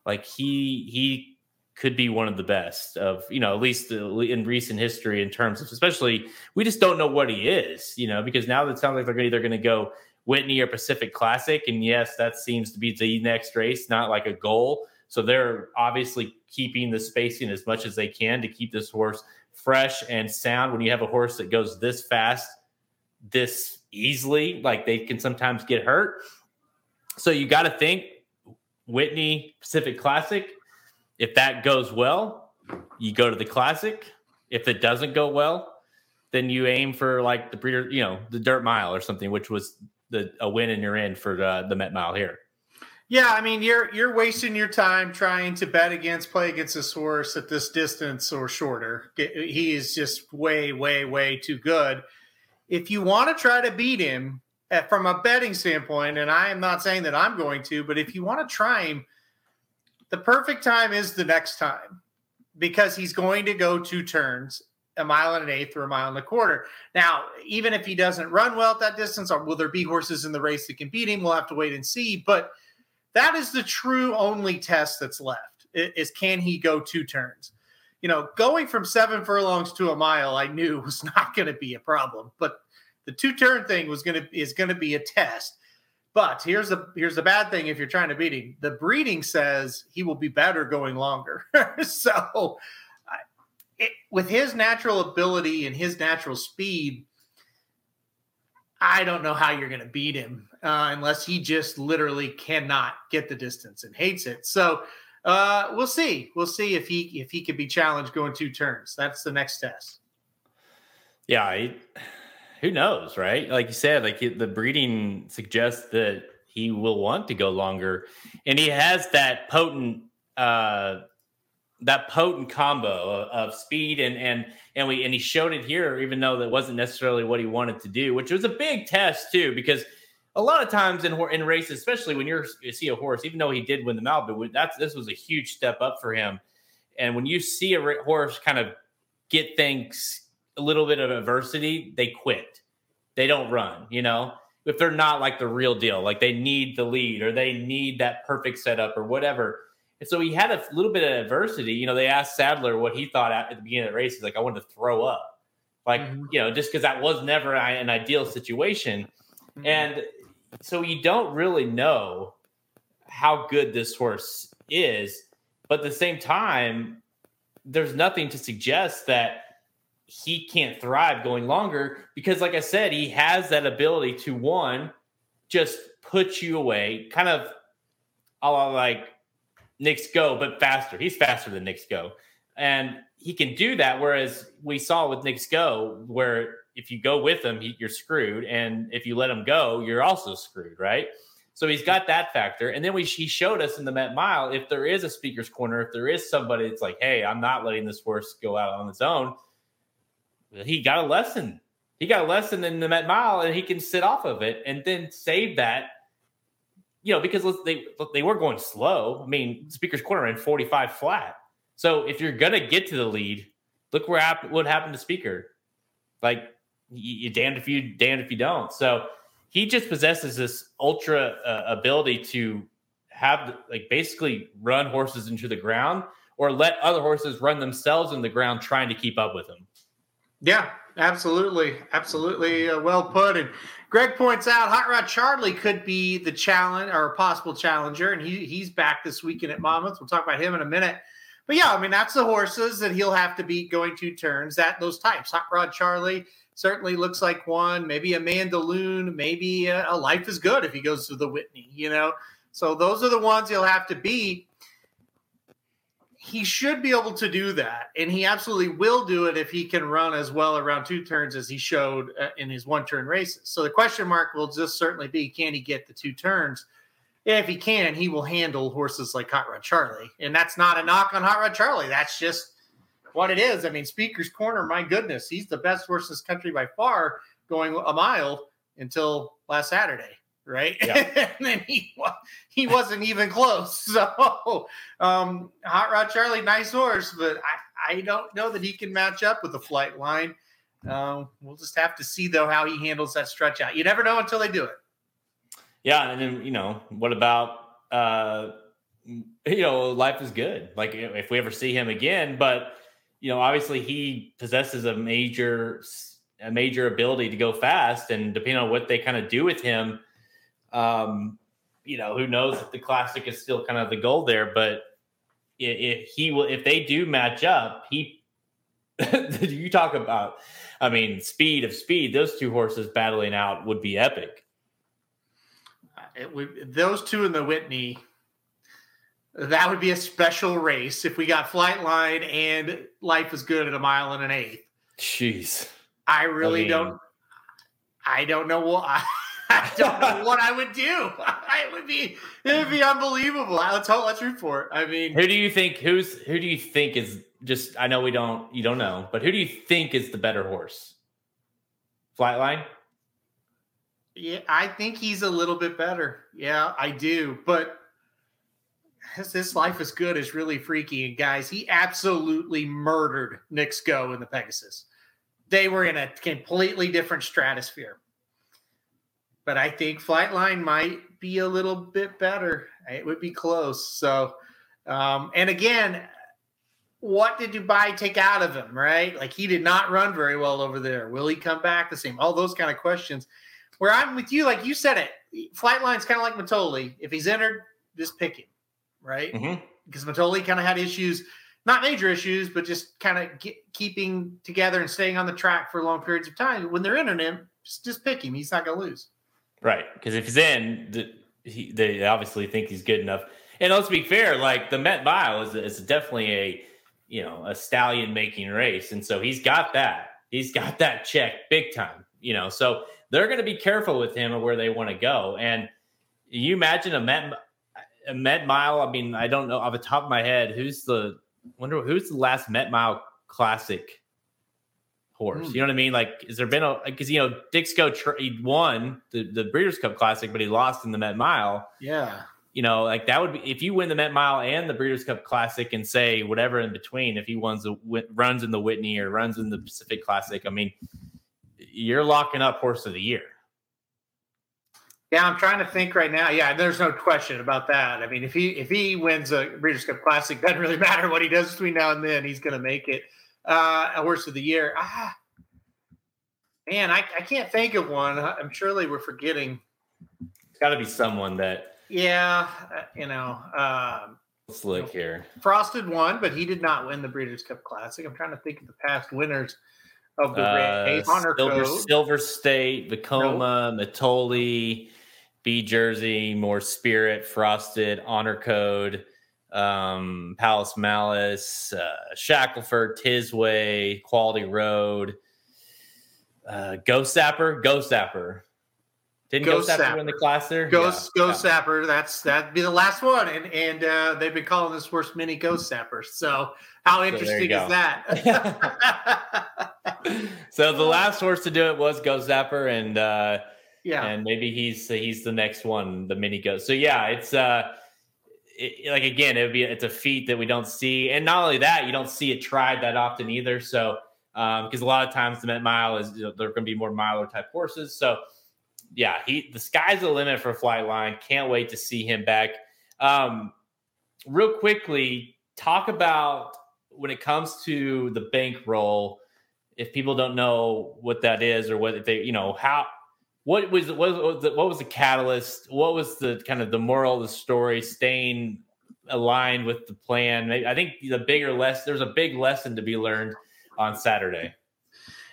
like he he could be one of the best of you know at least in recent history in terms of especially we just don't know what he is you know because now it sounds like they're either going to go Whitney or Pacific Classic. And yes that seems to be the next race not like a goal. So they're obviously keeping the spacing as much as they can to keep this horse fresh and sound. When you have a horse that goes this fast this easily like they can sometimes get hurt. So you got to think Whitney Pacific Classic if that goes well, you go to the classic. If it doesn't go well, then you aim for like the breeder, you know, the dirt mile or something, which was the a win and you're in for the, the Met Mile here. Yeah, I mean you're you're wasting your time trying to bet against play against this horse at this distance or shorter. He is just way way way too good. If you want to try to beat him uh, from a betting standpoint, and I am not saying that I'm going to, but if you want to try him, the perfect time is the next time because he's going to go two turns, a mile and an eighth or a mile and a quarter. Now, even if he doesn't run well at that distance, or will there be horses in the race that can beat him? We'll have to wait and see. But that is the true only test that's left is can he go two turns? You know, going from seven furlongs to a mile, I knew (laughs) was not going to be a problem, but the two turn thing was going to is going to be a test. But here's the here's the bad thing if you're trying to beat him. The breeding says he will be better going longer. (laughs) so it, with his natural ability and his natural speed, I don't know how you're going to beat him uh, unless he just literally cannot get the distance and hates it. So uh, we'll see. We'll see if he if he could be challenged going two turns. That's the next test. Yeah, who knows, right? Like you said, like the breeding suggests that he will want to go longer, and he has that potent, uh, that potent combo of, speed and and and we and he showed it here, even though that wasn't necessarily what he wanted to do, which was a big test too, because a lot of times in in races, especially when you're you see a horse, even though he did win the Malibu, that's this was a huge step up for him, and when you see a horse kind of get things a little bit of adversity, they quit they don't run, you know, if they're not like the real deal, like they need the lead or they need that perfect setup or whatever. And so he had a little bit of adversity. You know, they asked Sadler what he thought at, the beginning of the race. He's like, I wanted to throw up. Like, mm-hmm. you know, just because that was never an ideal situation. Mm-hmm. And so you don't really know how good this horse is. But at the same time, there's nothing to suggest that he can't thrive going longer because, like I said, he has that ability to one, just put you away, kind of a la like Knicks go, but faster. He's faster than Knicks go. And he can do that. Whereas we saw with Knicks go, where if you go with him, you're screwed. And if you let him go, you're also screwed, right? So he's got that factor. And then we he showed us in the Met Mile if there is a speaker's corner, if there is somebody that's like, hey, I'm not letting this horse go out on its own, he got a lesson. He got a lesson in the Met Mile, and he can sit off of it and then save that. You know, because they they were going slow. I mean, Speaker's Corner in 45 flat. So if you're gonna get to the lead, look where what happened to Speaker. Like you, you damned if you damned if you don't. So he just possesses this ultra uh, ability to have like basically run horses into the ground or let other horses run themselves in the ground trying to keep up with him. Yeah, absolutely, absolutely uh, well put. And Greg points out Hot Rod Charlie could be the challenge or a possible challenger, and he he's back this weekend at Monmouth. We'll talk about him in a minute. But yeah, I mean that's the horses that he'll have to beat going two turns. That those types, Hot Rod Charlie certainly looks like one. Maybe a Mandaloun, maybe a, a Life is Good if he goes to the Whitney. You know, so those are the ones he'll have to beat he should be able to do that, and he absolutely will do it if he can run as well around two turns as he showed uh, in his one turn races. So the question mark will just certainly be: Can he get the two turns? If he can, he will handle horses like Hot Rod Charlie, and that's not a knock on Hot Rod Charlie. That's just what it is. I mean, Speaker's Corner, my goodness, he's the best horse in this country by far, going a mile until last Saturday right? Yeah. (laughs) and then he he wasn't even close. (laughs) So, um, Hot Rod Charlie, nice horse, but I, I don't know that he can match up with the Flightline. Um, we'll just have to see though how he handles that stretch out. You never know until they do it. Yeah, and then you know what about uh, you know life is good. Like if we ever see him again, but you know obviously he possesses a major a major ability to go fast, and depending on what they kind of do with him um, you know, who knows if the classic is still kind of the goal there, but if he will, if they do match up, he, (laughs) you talk about, I mean, speed of speed, those two horses battling out would be epic. It would, those two in the Whitney, that would be a special race if we got Flightline and Life is Good at a mile and an eighth. Jeez. I really I mean, don't. I don't know what. (laughs) I don't know what I would do. (laughs) It would be it would be unbelievable. Let's hope, let's root for it. I mean, who do you think? Who's who do you think is just? I know we don't. You don't know, but who do you think is the better horse? Flightline. Yeah, I think he's a little bit better. Yeah, I do. But his, this life is good is really freaky. And guys, he absolutely murdered Knicks Go in the Pegasus. They were in a completely different stratosphere but I think Flightline might be a little bit better. It would be close. So, um, and again, what did Dubai take out of him, right? Like he did not run very well over there. Will he come back the same? All those kind of questions. Where I'm with you, like you said it, Flightline's kind of like Mitole. If he's entered, just pick him, right? Mm-hmm. Because Mitole kind of had issues, not major issues, but just kind of keeping together and staying on the track for long periods of time. When they're entering him, just, just pick him. He's not going to lose. Right. Because if he's in, the, he, they obviously think he's good enough. And let's be fair, like the Met Mile is, is definitely a, you know, a stallion making race. And so he's got that. He's got that check big time, you know. So they're going to be careful with him and where they want to go. And you imagine a Met, a Met Mile. I mean, I don't know off the top of my head who's the, wonder who's the last Met Mile classic horse. Mm. You know what I mean? Like, is there been a because you know Knicks Go tr- he won the the Breeders' Cup Classic, but he lost in the Met Mile. Yeah. You know, like that would be if you win the Met Mile and the Breeders' Cup Classic, and say whatever in between. If he wins the runs in the Whitney or runs in the Pacific Classic, I mean, you're locking up horse of the year. Yeah, I'm trying to think right now. Yeah, there's no question about that. I mean, if he if he wins a Breeders' Cup Classic, (laughs) doesn't really matter what he does between now and then. He's going to make it uh, a horse of the year. Ah, man, I, I can't think of one. I'm surely we're forgetting. It's got to be someone that Yeah, uh, you know, um, Let's look here. Frosted won, but he did not win the Breeders' Cup Classic. I'm trying to think of the past winners of the Uh. Honor Silver, Code. Silver State, Vekoma, Mitole, Bee Jersey, Mor Spirit, Frosted, Honor Code, um, Palace Malice, uh, Shackleford, Tizway, Quality Road, uh, Ghostzapper, Ghost Zapper. Didn't Ghost Ghost, Zapper win the class there? Ghost Yeah. Ghostzapper. That's that'd be the last one, and and uh, they've been calling this horse Mini Ghostzapper. So how interesting go. is that? (laughs) (laughs) so the last horse to do it was Ghostzapper, and uh, yeah, and maybe he's he's the next one, the mini ghost. So yeah, it's uh, it, like again, it would be it's a feat that we don't see, and not only that, you don't see it tried that often either. So um, because a lot of times the Met Mile is you know, they're going to be more miler type horses. So yeah, he the sky's the limit for Flightline. Can't wait to see him back. Um, real quickly, talk about when it comes to the bankroll. If people don't know what that is, or what they, you know, how what was what was the, what was the catalyst? What was the kind of the moral of the story? Staying aligned with the plan. I think the bigger less there's a big lesson to be learned on Saturday.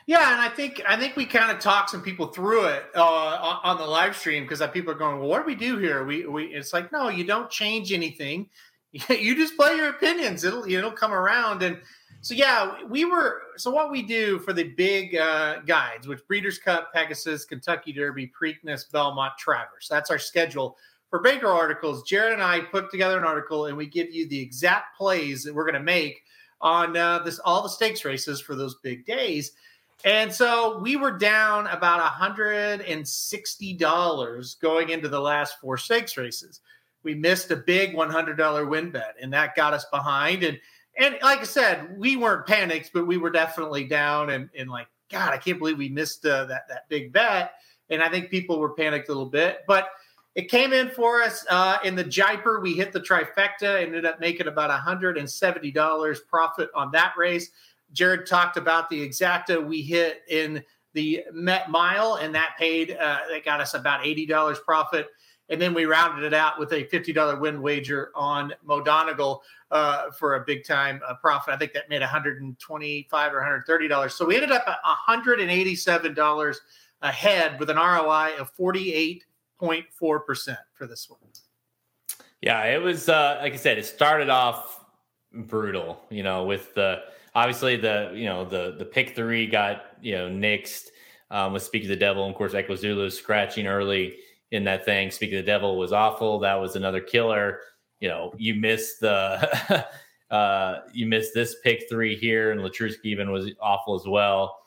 yeah, and I think I think we kind of talked some people through it uh, on, on the live stream because people are going, "Well, what do we do here?" We we it's like, no, you don't change anything. (laughs) You just play your opinions. It'll it'll come around and. So yeah, we were. So what we do for the big uh, guides, which Breeders' Cup, Pegasus, Kentucky Derby, Preakness, Belmont, Travers. That's our schedule for Baker articles. Jared and I put together an article, and we give you the exact plays that we're going to make on uh, this all the stakes races for those big days. And so we were down about $160 going into the last four stakes races. We missed a big $100 win bet, and that got us behind. And and like I said, we weren't panicked, but we were definitely down and, and like, God, I can't believe we missed uh, that that big bet. And I think people were panicked a little bit, but it came in for us uh, in the Jaipur. We hit the trifecta, ended up making about $170 profit on that race. Jared talked about the exacta we hit in the Met Mile, and that paid, uh, that got us about $80 profit. And then we rounded it out with a $50 win wager on Mo Donegal uh, for a big time uh, profit. I think that made 125 or $130. So we ended up at $187 ahead with an ROI of 48.4% for this one. Yeah, it was uh, like I said. It started off brutal, you know, with the obviously the you know the the pick three got you know nixed um, with Speak of the Devil, and of course Echo Zulu scratching early in that thing. Speak of the Devil was awful. That was another killer. You know, you missed the (laughs) uh, you missed this pick three here, and Letruska even was awful as well.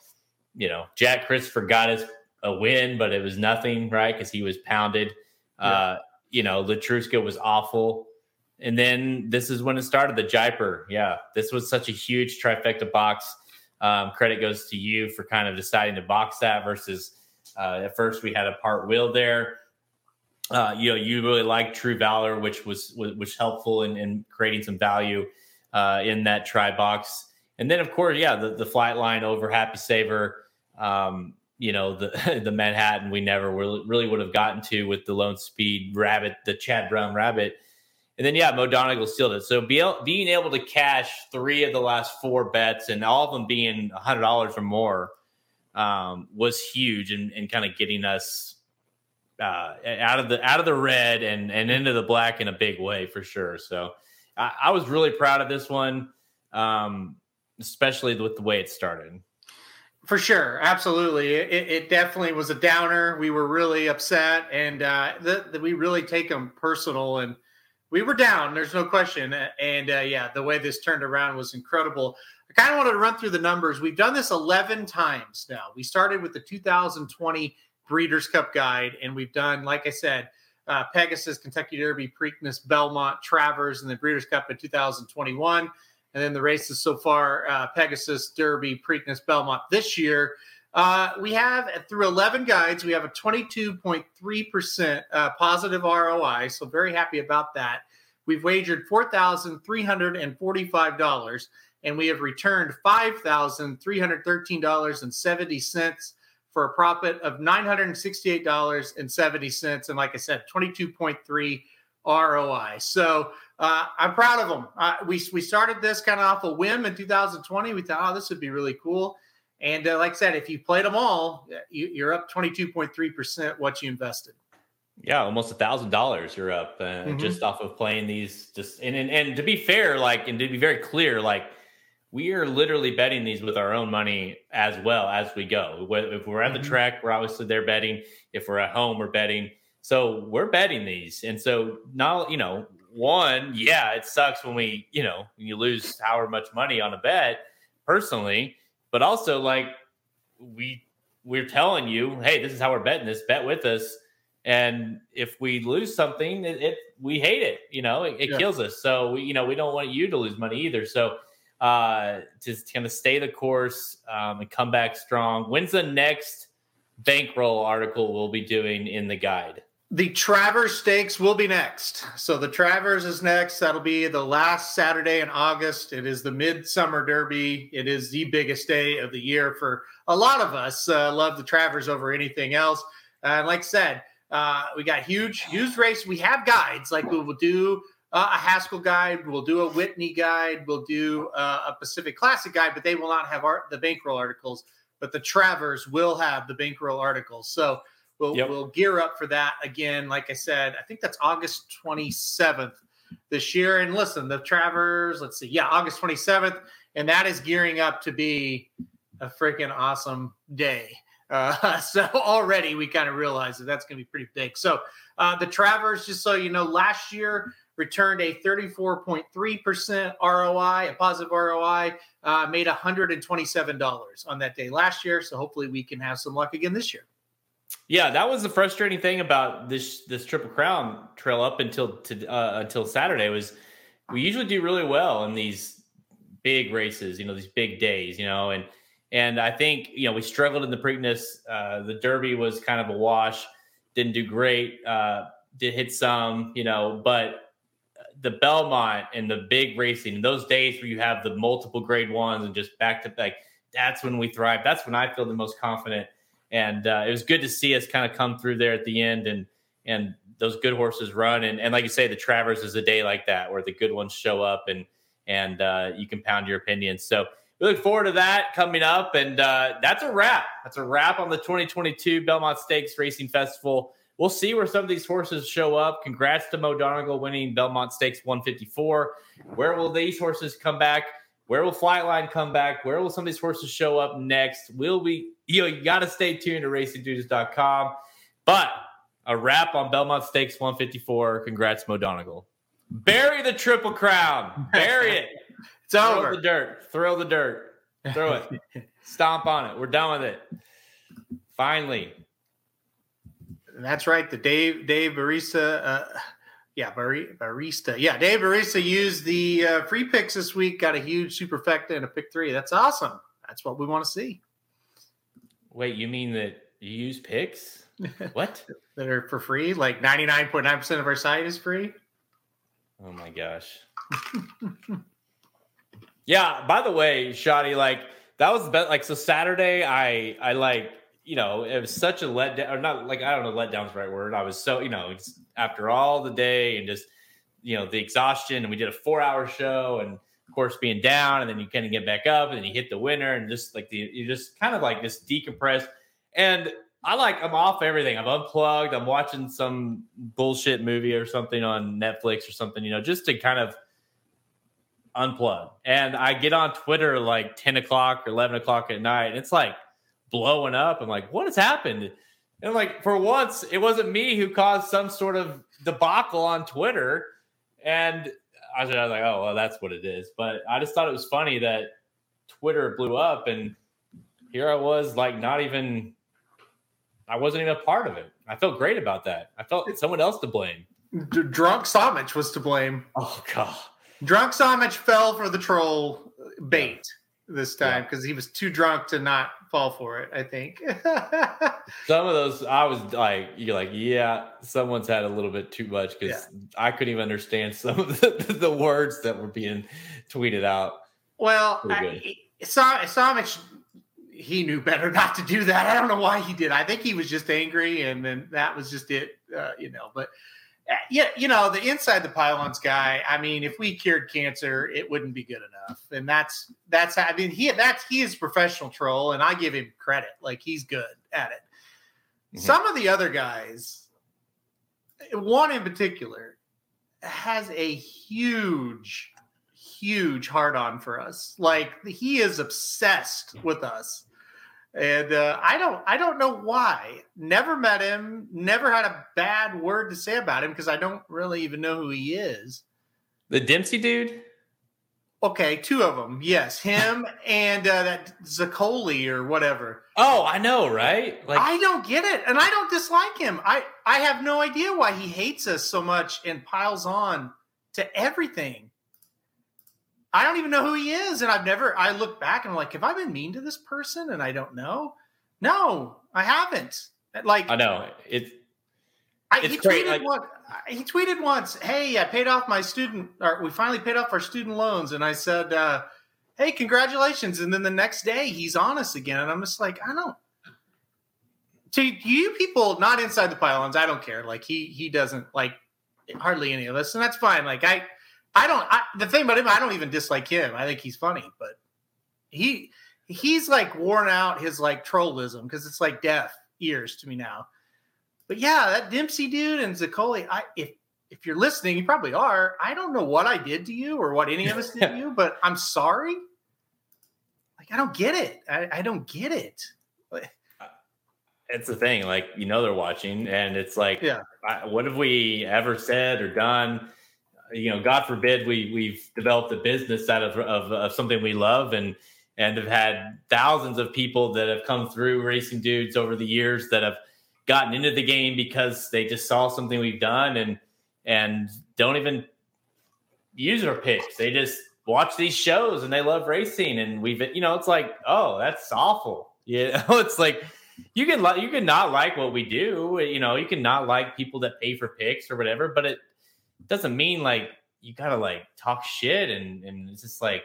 You know, Jack Christopher got his a win, but it was nothing, right? Because he was pounded. Uh, you know, Letruska was awful. And then this is when it started the Jaipur. Yeah, this was such a huge trifecta box. Um, credit goes to you for kind of deciding to box that versus uh, at first we had a part wheel there. Uh, you know, you really liked True Valor, which was was, was helpful in, in creating some value uh, in that try box. And then, of course, yeah, the, the Flightline over Happy Saver. Um, you know, the (laughs) the Manhattan we never really, really would have gotten to with the Lone Speed Rabbit, the Chad Brown Rabbit. And then, yeah, Mo Donegal sealed it. So be, being able to cash three of the last four bets and all of them being $100 or more um, was huge and, and kind of getting us uh, out of the out of the red and, and into the black in a big way for sure. So I, I was really proud of this one, um, especially with the way it started. For sure, absolutely. It, it definitely was a downer. We were really upset, and uh, the, the, we really take them personal. And we were down. There's no question. And uh, yeah, the way this turned around was incredible. I kind of wanted to run through the numbers. We've done this 11 times now. We started with the 2020 Breeders' Cup Guide, and we've done, like I said, uh, Pegasus, Kentucky Derby, Preakness, Belmont, Travers, and the Breeders' Cup in 2021. And then the races so far uh, Pegasus, Derby, Preakness, Belmont this year. Uh, we have through 11 guides, we have a 22.3% uh, positive ROI. So, very happy about that. We've wagered $4,345 and we have returned $5,313.70 for a profit of $968.70. And like I said, 22.3 ROI. So uh, I'm proud of them. Uh, we we started this kind of off a whim in 2020. We thought, oh, this would be really cool. And uh, like I said, if you played them all, you, are up 22.3 percent what you invested. Yeah, almost a thousand dollars you're up uh, mm-hmm. just off of playing these. Just and, and and to be fair, like and to be very clear, like we are literally betting these with our own money as well as we go. If we're at the mm-hmm. track, we're obviously there betting. If we're at home, we're betting. So we're betting these. And so now, you know, one, yeah, it sucks when we, you know, when you lose however much money on a bet personally, but also like we we're telling you, hey, this is how we're betting this, bet with us. And if we lose something, it, it we hate it, you know, it, it yeah. kills us. So we, you know, we don't want you to lose money either. So uh, to kind of stay the course um, and come back strong. When's the next bankroll article we'll be doing in the guide? The Travers Stakes will be next. So the Travers is next. That'll be the last Saturday in August. It is the Midsummer Derby. It is the biggest day of the year for a lot of us. Uh, love the Travers over anything else. And uh, like I said, uh, we got huge, huge race. We have guides like we will do uh, a Haskell guide, we'll do a Whitney guide, we'll do uh, a Pacific Classic guide, but they will not have art, the bankroll articles. But the Travers will have the bankroll articles. So we'll yep. we'll gear up for that again. Like I said, I think that's August 27th this year. And listen, the Travers, let's see, yeah, August 27th, and that is gearing up to be a freaking awesome day. Uh, (laughs) so already we kind of realize that that's going to be pretty big. So uh, the Travers, just so you know, last year returned a 34.3% ROI, a positive ROI, uh, made $127 on that day last year. So hopefully we can have some luck again this year. Yeah, that was the frustrating thing about this this Triple Crown trail up until to, uh, until Saturday was we usually do really well in these big races, you know, these big days, you know, and and I think you know we struggled in the Preakness. Uh, the Derby was kind of a wash, didn't do great. Uh, did hit some, you know, but the Belmont and the big racing, those days where you have the multiple grade ones and just back to back, that's when we thrive. That's when I feel the most confident. And uh, it was good to see us kind of come through there at the end and and those good horses run. And, and like you say, the Travers is a day like that where the good ones show up and and uh, you can pound your opinions. So we look forward to that coming up. And uh, that's a wrap. That's a wrap on the 2022 Belmont Stakes Racing Festival we'll see where some of these horses show up. Congrats to Mo Donegal winning Belmont Stakes 154. Where will these horses come back? Where will Flightline come back? Where will some of these horses show up next? Will we, you know, you got to stay tuned to racingdudes.com. But a wrap on Belmont Stakes 154. Congrats, Mo Donegal. Bury the Triple Crown. Bury it. (laughs) it's Throw over. the dirt. Throw the dirt. Throw it. (laughs) Stomp on it. We're done with it. Finally, that's right. The Dave Dave Barista, uh, yeah, Barista, yeah, Dave Barista used the uh, free picks this week. Got a huge superfecta and a pick three. That's awesome. That's what we want to see. Wait, you mean that you use picks? (laughs) What? that are for free? Like ninety nine point nine percent of our site is free. Oh my gosh. (laughs) yeah. By the way, Shoddy, like that was the best. Like so, Saturday, I I like you know, it was such a letdown, or not like I don't know, letdown's the right word. I was so, you know, after all the day and just, you know, the exhaustion, and we did a four hour show, and of course being down, and then you kind of get back up, and then you hit the winner, and just like the you just kind of like just decompress. And I like I'm off everything. I'm unplugged. I'm watching some bullshit movie or something on Netflix or something, you know, just to kind of unplug. And I get on Twitter like 10 o'clock or 11 o'clock at night, and it's like blowing up. I'm like, what has happened? And like for once, it wasn't me who caused some sort of debacle on Twitter. And I was, like, oh, well, that's what it is. But I just thought it was funny that Twitter blew up and here I was like not even I wasn't even a part of it. I felt great about that. I felt someone else to blame. D- Drunk Samich was to blame. Oh god. Drunk Samich fell for the troll bait this time because yeah. he was too drunk to not fall for it. I think (laughs) some of those I was like, you're like, yeah, someone's had a little bit too much because yeah. I couldn't even understand some of the, the words that were being tweeted out. Well, I, Samich, he knew better (laughs) not to do that. I don't know why he did. I think he was just angry, and then that was just it, uh, you know. But yeah, you know, the inside the pylons guy. I mean, if we cured cancer, it wouldn't be good enough, and that's that's. I mean, he that's he is a professional troll, and I give him credit. Like he's good at it. Mm-hmm. Some of the other guys, one in particular, has a huge, huge heart on for us. Like he is obsessed with us and uh, I don't I don't know why. Never met him. Never had a bad word to say about him because I don't really even know who he is. The Dempsey dude. Okay, two of them. Yes, him (laughs) and uh, that Zaccoli or whatever. Oh, I know, right? Like I don't get it, and I don't dislike him. I I have no idea why he hates us so much and piles on to everything. I don't even know who he is. And I've never, I look back and I'm like, have I been mean to this person? And I don't know. No, I haven't. Like, I know it's, I, he tweeted like, once. He tweeted once, "Hey, I paid off my student, or we finally paid off our student loans." And I said, uh, "Hey, congratulations!" And then the next day, he's on us again, and I'm just like, I don't. To you people not inside the pylons, I don't care. Like he he doesn't like hardly any of us, and that's fine. Like I I don't. I, the thing about him, I don't even dislike him. I think he's funny, but he he's like worn out his like trollism because it's like deaf ears to me now. But yeah, that Dempsey dude and Zaccoli, I if if you're listening, you probably are. I don't know what I did to you or what any of us did to (laughs) you, but I'm sorry. Like I don't get it. I, I don't get it. Uh, it's the thing, like you know they're watching, and it's like, yeah, I, what have we ever said or done? You know, God forbid we we've developed a business out of, of, of something we love and and have had thousands of people that have come through racing dudes over the years that have gotten into the game because they just saw something we've done and and don't even use our picks. They just watch these shows and they love racing and we've you know it's like oh that's awful you know (laughs) it's like you can you can not like what we do you know you can not like people that pay for picks or whatever but it doesn't mean like you gotta like talk shit and and it's just like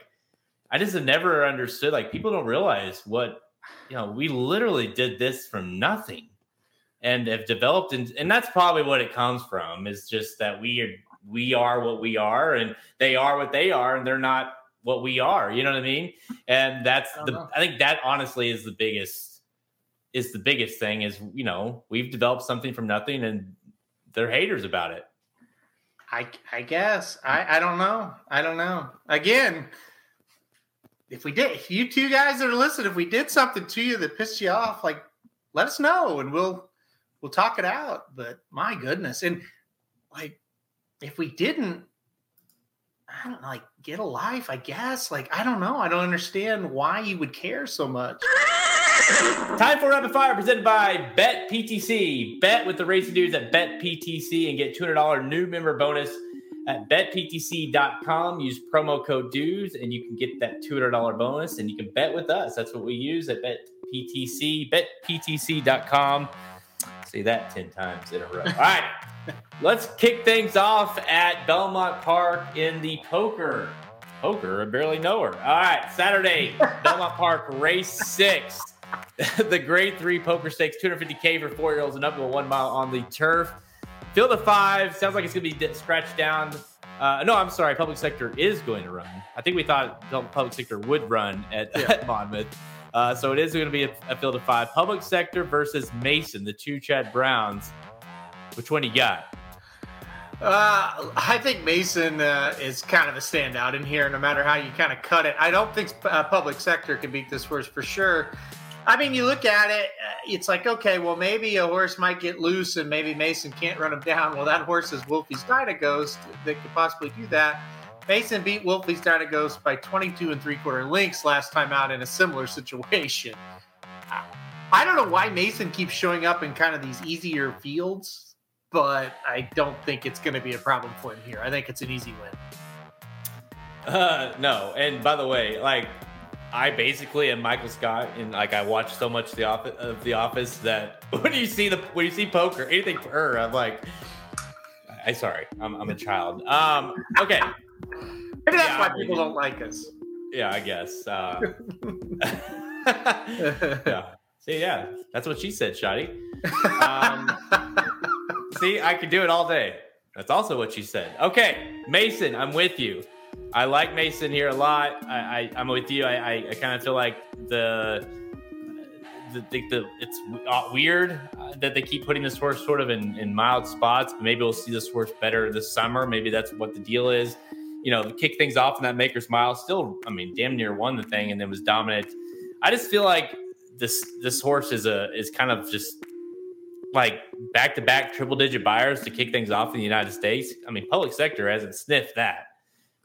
I just have never understood like people don't realize what you know we literally did this from nothing and have developed and and that's probably what it comes from is just that we are we are what we are and they are what they are and they're not what we are you know what i mean and that's I the know. i think that honestly is the biggest is the biggest thing is you know we've developed something from nothing and they're haters about it I I guess I I don't know. I don't know. Again, if we did, if you two guys that are listening, if we did something to you that pissed you off, like let us know and we'll we'll talk it out. But my goodness, and like if we didn't, I don't like get a life. I guess. Like I don't know. I don't understand why you would care so much. Time for rapid fire presented by Bet PTC. Bet with the racing dudes at Bet PTC and get $200 new member bonus at betptc.com. Use promo code dudes and you can get that $200 bonus and you can bet with us. That's what we use at Bet PTC. BetPTC.com. Say that 10 times in a row. All right. (laughs) Let's kick things off at Belmont Park in the poker. Poker, I barely know her. All right, Saturday, (laughs) Belmont Park, race six. (laughs) the grade three poker stakes, 250K for four year olds and up to a one mile on the turf. Field of five sounds like it's going to be scratched down. Uh, no, I'm sorry. Public sector is going to run. I think we thought public sector would run at, yeah. at Monmouth. Uh, so it is going to be a, a, field of five. Public sector versus Mason, the two Chad Browns. Which one you got? Uh, I think Mason uh, is kind of a standout in here, no matter how you kind of cut it. I don't think uh, public sector can beat this horse for sure. I mean, you look at it, uh, it's like, okay, well, maybe a horse might get loose and maybe Mason can't run him down. Well, that horse is Wolfie's Ghost that could possibly do that. Mason beat Wolfie's Ghost by 22 and three quarter lengths last time out in a similar (laughs) situation. I don't know why Mason keeps showing up in kind of these easier fields, but I don't think it's going to be a problem for him here. I think it's an easy win. Uh, no. And by the way, like I basically am Michael Scott, and like I watch so much the office of The Office that (laughs) when you see the when you see poker, anything for her, I'm like, I sorry, I'm, I'm a child. Um, okay, maybe that's yeah, why people don't like us. Yeah, I guess. Uh, (laughs) yeah. See, yeah, that's what she said, Shotty. Um, (laughs) see, I could do it all day. That's also what she said. Okay, Mason, I'm with you. I like Mason here a lot. I, I am with you. I, I, I kind of feel like the the, the, the it's weird uh, that they keep putting this horse sort of in, in mild spots. But Maybe we'll see this horse better this summer. Maybe that's what the deal is. You know, kick things off in that Maker's Mile. Still, I mean, damn near won the thing and then was dominant. I just feel like this this horse is a is kind of just like back to back triple digit Beyers to kick things off in the United States. I mean, public sector hasn't sniffed that.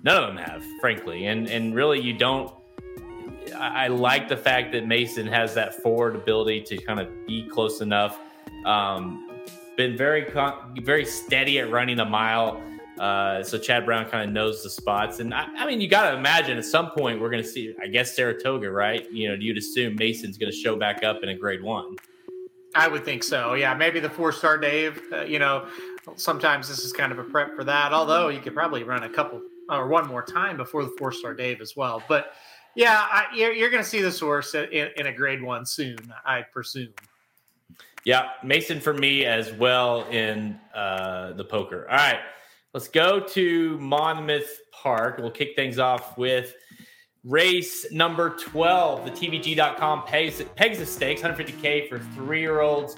None of them have, frankly. And and really, you don't. I, I like the fact that Mason has that forward ability to kind of be close enough. Um, been very very steady at running a mile. Uh, so Chad Brown kind of knows the spots, and I, I mean, you got to imagine at some point we're going to see. I guess Saratoga, right? You know, you'd assume Mason's going to show back up in a Grade One. I would think so. Yeah, maybe the Fourstardave. Uh, you know, sometimes this is kind of a prep for that. Although you could probably run a couple or one more time before the Fourstardave as well. But yeah, I, you're, you're going to see this horse in, in, a grade one soon, I presume. Yeah, Mason for me as well in uh, the poker. All right, let's go to Monmouth Park. We'll kick things off with race number 12. The TVG.com pegs, pegs the stakes 150K for three year olds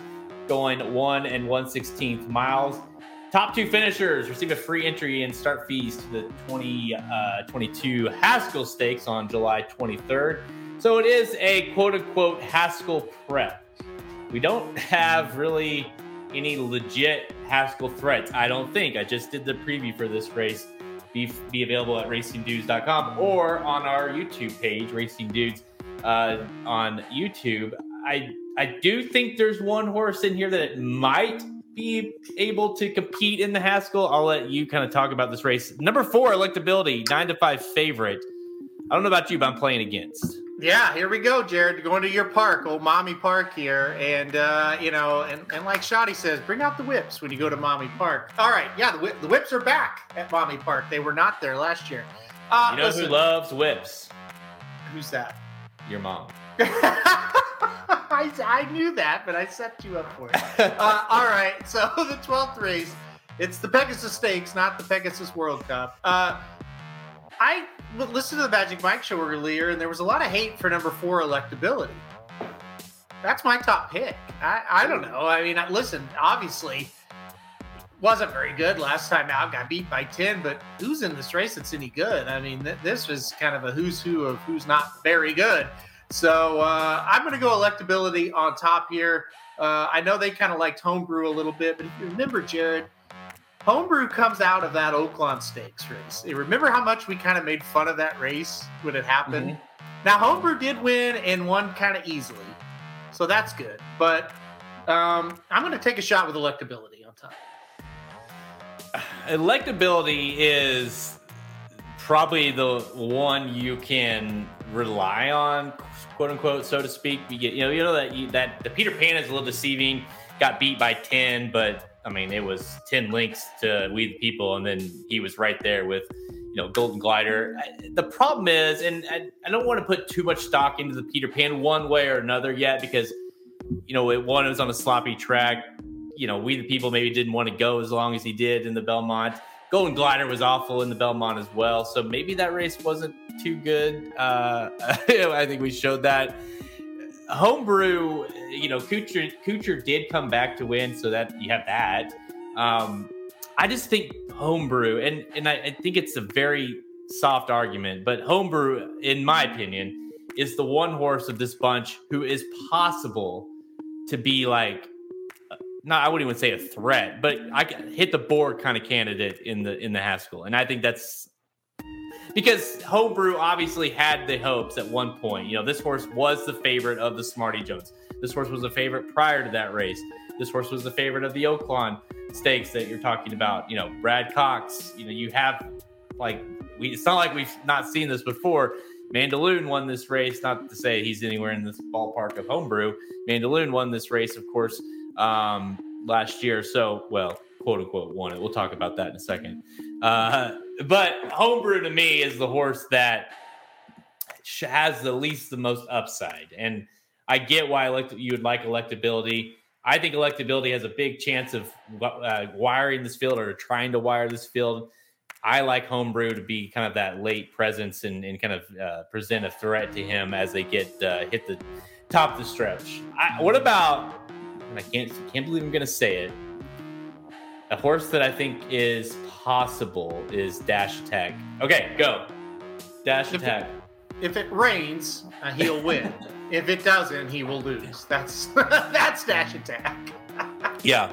going one and 116th miles. Top two finishers receive a free entry and start fees to the 2022 uh, Haskell Stakes on July 23rd. So it is a quote unquote Haskell prep. We don't have really any legit Haskell threats. I don't think. I just did the preview for this race. Be, be available at racingdudes.com or on our YouTube page, Racing Dudes, uh, on YouTube. I I do think there's one horse in here that it might be able to compete in the Haskell. I'll let you kind of talk about this race. Number four, electability, nine to five favorite. I don't know about you, but I'm playing against. Yeah, here we go, Jared. Going to your park, old mommy park here, and uh, you know, and, and like Shoddy says, bring out the whips when you go to mommy park. All right, yeah, the, the whips are back at mommy park. They were not there last year. Uh, you know listen, who loves whips? Who's that? Your mom. (laughs) I, I knew that, but I set you up for it. (laughs) uh, all right, so (laughs) the 12th race, it's the Pegasus Stakes, not the Pegasus World Cup. Uh, I listened to the Magic Mike show earlier, and there was a lot of hate for number four electability. That's my top pick. I, I don't know. I mean, listen, obviously wasn't very good last time out. Got beat by ten, but who's in this race that's any good? I mean, th- this was kind of a who's who of who's not very good. So uh, I'm going to go electability on top here. Uh, I know they kind of liked homebrew a little bit, but if you remember, Jared, homebrew comes out of that Oaklawn Stakes race. You remember how much we kind of made fun of that race when it happened? Mm-hmm. Now, homebrew did win and won kind of easily, so that's good. But um, I'm going to take a shot with electability on top. Electability is probably the one you can rely on quote unquote, so to speak. You get, you know, you know that you, that the Peter Pan is a little deceiving. Got beat by ten, but I mean, it was ten links to We the People, and then he was right there with you know Golden Glider. The problem is, and I, I don't want to put too much stock into the Peter Pan one way or another yet because you know it, one it was on a sloppy track. You know, We the People maybe didn't want to go as long as he did in the Belmont. Golden Glider was awful in the Belmont as well. So maybe that race wasn't too good. Uh, (laughs) I think we showed that. Homebrew, you know, Kuchar, Kuchar did come back to win, so that you have that. Um, I just think Homebrew, and and I, I think it's a very soft argument, but Homebrew, in my opinion, is the one horse of this bunch who is possible to be like not I wouldn't even say a threat, but I hit the board kind of candidate in the in the Haskell, and I think that's because Homebrew obviously had the hopes at one point. You know, this horse was the favorite of the Smarty Jones. This horse was a favorite prior to that race. This horse was the favorite of the Oaklawn Stakes that you're talking about. You know, Brad Cox. You know, you have like we. It's not like we've not seen this before. Mandaloun won this race. Not to say he's anywhere in this ballpark of Homebrew. Mandaloun won this race, of course um, last year. So, well, quote unquote, won it. We'll talk about that in a second. Uh, but Homebrew to me is the horse that has the least the most upside. And I get why elect- you would like electability. I think electability has a big chance of uh, wiring this field or trying to wire this field. I like homebrew to be kind of that late presence and, and kind of uh, present a threat to him as they get uh, hit the top of the stretch. I, what about? I can't can't believe I'm going to say it. A horse that I think is possible is Dash Attack. Okay, go. Dash If it- Attack. If it rains, uh, he'll (laughs) win. if it doesn't, he will lose. That's (laughs) that's dash attack. (laughs) Yeah,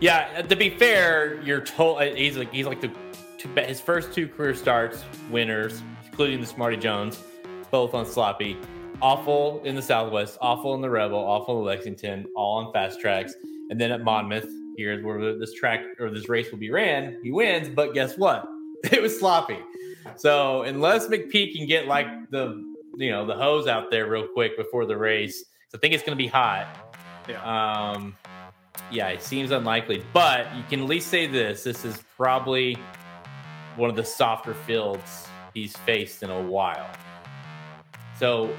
yeah. uh, To be fair, you're told he's like he's like the two, his first two career starts winners, including the Smarty Jones, both on sloppy. Awful in the Southwest, awful in the Rebel, awful in Lexington, all on fast tracks, and then at Monmouth, here's where this track or this race will be ran. He wins, but guess what? (laughs) It was sloppy. So unless McPeak can get like the you know the hose out there real quick before the race, I think it's going to be hot. Um, yeah, it seems unlikely, but you can at least say this: this is probably one of the softer fields he's faced in a while. So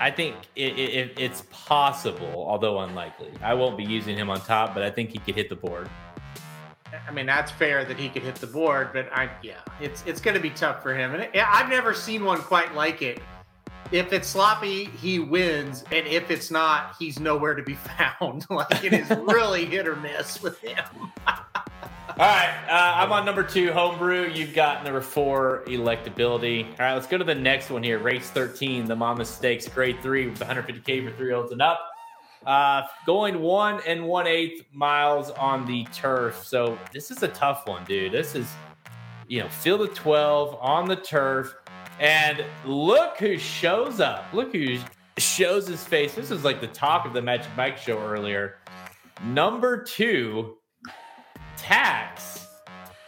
I think it, it, it- it's possible, although unlikely. I won't be using him on top, but I think he could hit the board. I mean, that's fair that he could hit the board, but I yeah, it's it's going to be tough for him. And it, I've never seen one quite like it. If it's sloppy, he wins, and if it's not, he's nowhere to be (laughs) found. like it is really hit or miss with him. (laughs) All right, uh, I'm on number two, homebrew. You've got number four, electability. All right, let's go to the next one here. Race 13, the Monmouth Stakes, grade three with 150k for three olds and up. Uh, going one and one eighth miles on the turf. So this is a tough one, dude. This is, you know, field of 12 on the turf. And look who shows up. Look who shows his face. This is like the talk of the Magic Mike show earlier. Number two, Tax.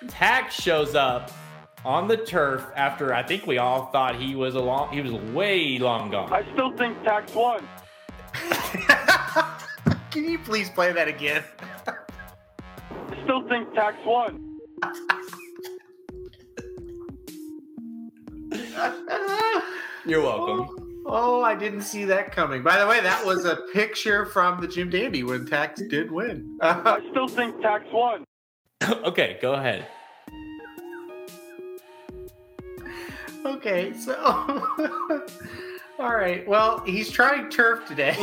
Tax shows up on the turf after I think we all thought he was a long he was way long gone. I still think tax won. (laughs) Can you please play that again? I still think tax won. You're welcome. Oh, oh, I didn't see that coming. By the way, that was a picture from the Jim Dandy when Tax did win. (laughs) I still think tax won. (coughs) okay, go ahead. okay, so (laughs) all right. Well, he's trying turf today. (laughs)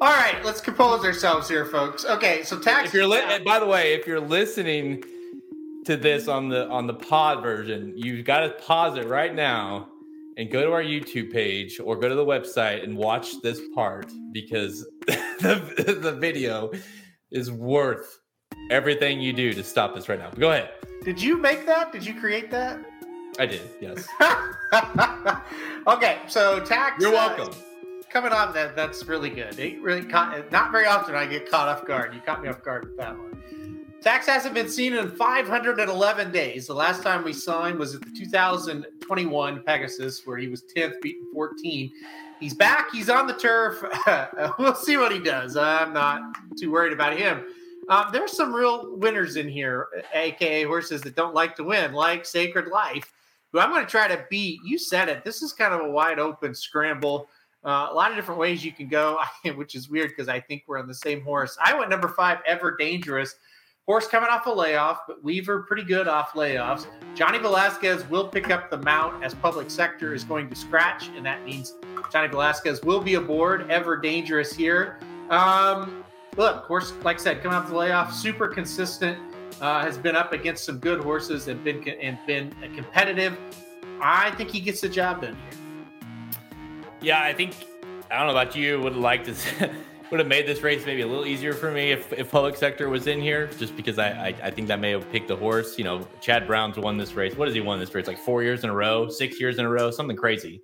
all right, let's compose ourselves here, folks. Okay, so Tax. If you're li- and eh, by the way, if you're listening to this on the on the pod version, you've got to pause it right now and go to our YouTube page or go to the website and watch this part because (laughs) the the video is worth everything you do to stop this right now. Go ahead. Did you make that? Did you create that? I did. Yes. (laughs) okay, so Tax. You're uh, welcome. coming on that that's really good. It really caught, not very often I get caught off guard. You caught me off guard with that one. Tax hasn't been seen in 511 days. The last time we saw him was at the 2021 Pegasus, where he was 10th, beaten 14. He's back. He's on the turf. (laughs) we'll see what he does. I'm not too worried about him. Um, there's some real winners in here, aka horses that don't like to win, like Sacred Life, who I'm going to try to beat. You said it. This is kind of a wide open scramble. Uh, a lot of different ways you can go, (laughs) which is weird because I think we're on the same horse. I went number five, Ever Dangerous. Horse coming off a layoff, but Weaver pretty good off layoffs. Johnny Velazquez will pick up the mount as public sector is going to scratch, and that means Johnny Velazquez will be aboard. Ever Dangerous here. Um, look, horse, like I said, coming off the layoff, super consistent. Uh, has been up against some good horses and been and been competitive. I think he gets the job done here. Yeah, I think I don't know about you. Would liked this. (laughs) would have made this race maybe a little easier for me if, if public sector was in here, just because I, I I think that may have picked the horse. You know, Chad Brown's won this race. What has he won this race? Like four years in a row, six years in a row, something crazy.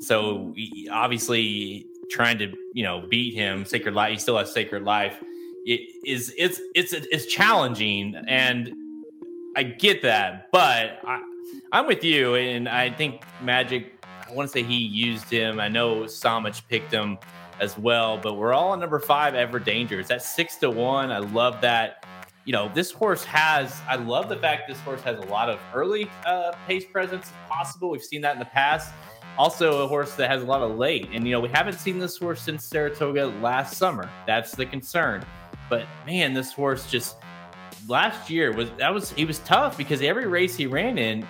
So obviously, trying to you know beat him, Sacred Life. He still has Sacred Life. It is it's it's it's challenging, and I get that, but I, I'm with you, and I think Magic. I want to say he used him. I know Samich picked him as well, but we're all on number five, Ever Dangerous. That's six to one. I love that. You know, this horse has. I love the fact this horse has a lot of early uh, pace presence. Possible, we've seen that in the past. also a horse that has a lot of late. And, you know, we haven't seen this horse since Saratoga last summer. That's the concern. But man, this horse just last year was that was he was tough because every race he ran in,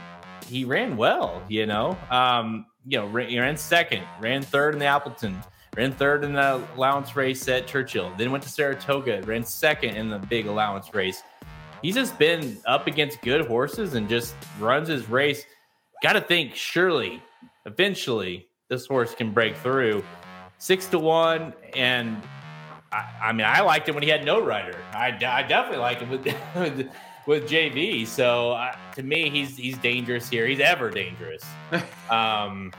he ran well, you know. Um, you know, ran, he ran second, ran third in the Appleton, ran third in the allowance race at Churchill, then went to Saratoga, ran second in the big allowance race. He's just been up against good horses and just runs his race. Got to think, surely, eventually, this horse can break through. Six to one, and I, I mean, I liked it when he had no rider. I, I definitely liked it (laughs) with with, with JV. So uh, to me, he's he's dangerous here. He's ever dangerous. (laughs) um,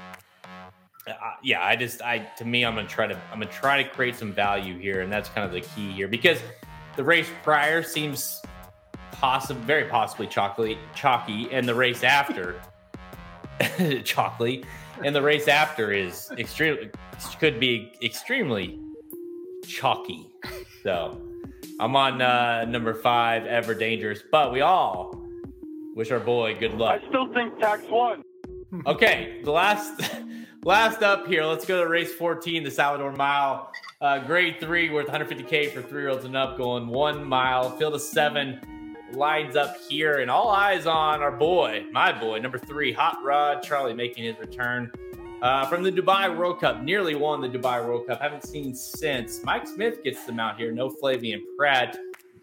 uh, yeah, I just I to me, I'm gonna try to I'm gonna try to create some value here, and that's kind of the key here because the race prior seems possible, very possibly chalky, chalky, and the race after (laughs) chalky, and the race after is extremely could be extremely chalky. So I'm on uh, number five, Ever Dangerous, but we all wish our boy good luck. I still think tax one. Okay, the last last up here, let's go to race 14, the Salvator Mile. Uh, grade three worth 150k for three year olds and up, going one mile. Field of seven lines up here, and all eyes on our boy, my boy, number three, Hot Rod Charlie, making his return uh, from the Dubai World Cup. Nearly won the Dubai World Cup. Haven't seen since. Mike Smith gets them out here. No Flavien Prat.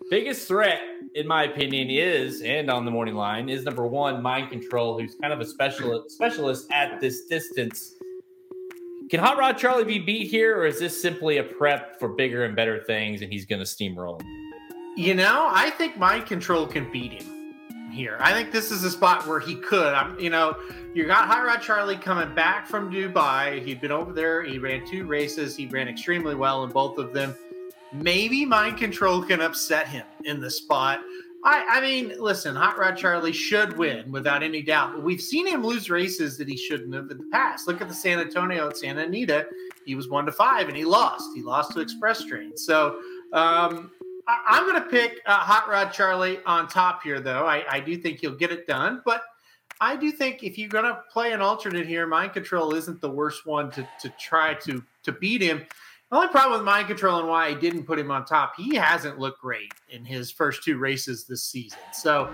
Biggest threat, in my opinion, is and on the morning line is number one, Mind Control, who's kind of a specialist specialist at this distance. Can Hot Rod Charlie be beat here, or is this simply a prep for bigger and better things, and he's going to steamroll? You know, I think Mind Control can beat him here. I think this is a spot where he could. I'm, you know, you got Hot Rod Charlie coming back from Dubai. He'd been over there. He ran two races. He ran extremely well in both of them. Maybe Mind Control can upset him in the spot. I, I mean, listen, Hot Rod Charlie should win without any doubt. But we've seen him lose races that he shouldn't have in the past. Look at the San Antonio at Santa Anita. He was one to five and he lost. He lost to Express Train. So um, I, am going to pick uh, Hot Rod Charlie on top here, though. I, I do think he'll get it done. But I do think if you're going to play an alternate here, Mind Control isn't the worst one to, to try to to beat him. The only problem with mind control and why I didn't put him on top, he hasn't looked great in his first two races this season. So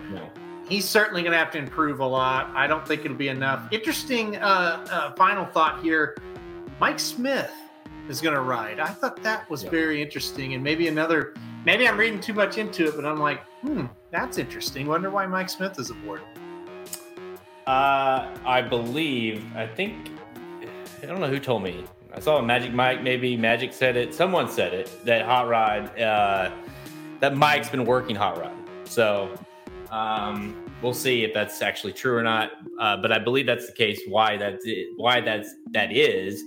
he's certainly going to have to improve a lot. I don't think it'll be enough. Interesting uh, uh, final thought here Mike Smith is going to ride. I thought that was yeah. very interesting. And maybe another, maybe I'm reading too much into it, but I'm like, hmm, that's interesting. Wonder why Mike Smith is aboard. Uh, I believe, I think, I don't know who told me I saw a Magic Mike, maybe Magic said it. Someone said it that Hot Rod, uh, that Mike's been working Hot Rod. So um, we'll see if that's actually true or not. Uh, but I believe that's the case. Why that's why that's that is.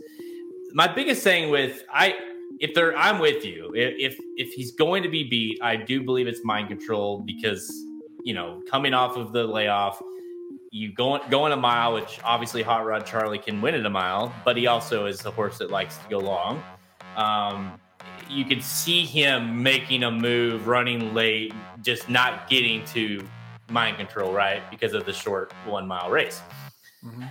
My biggest thing with I, if they're, I'm with you. If if he's going to be beat, I do believe it's mind control because you know coming off of the layoff you go going a mile, which obviously Hot Rod Charlie can win at a mile, but he also is a horse that likes to go long. Um, you could see him making a move, running late, just not getting to mind control, right? Because of the short one mile race. Mm-hmm.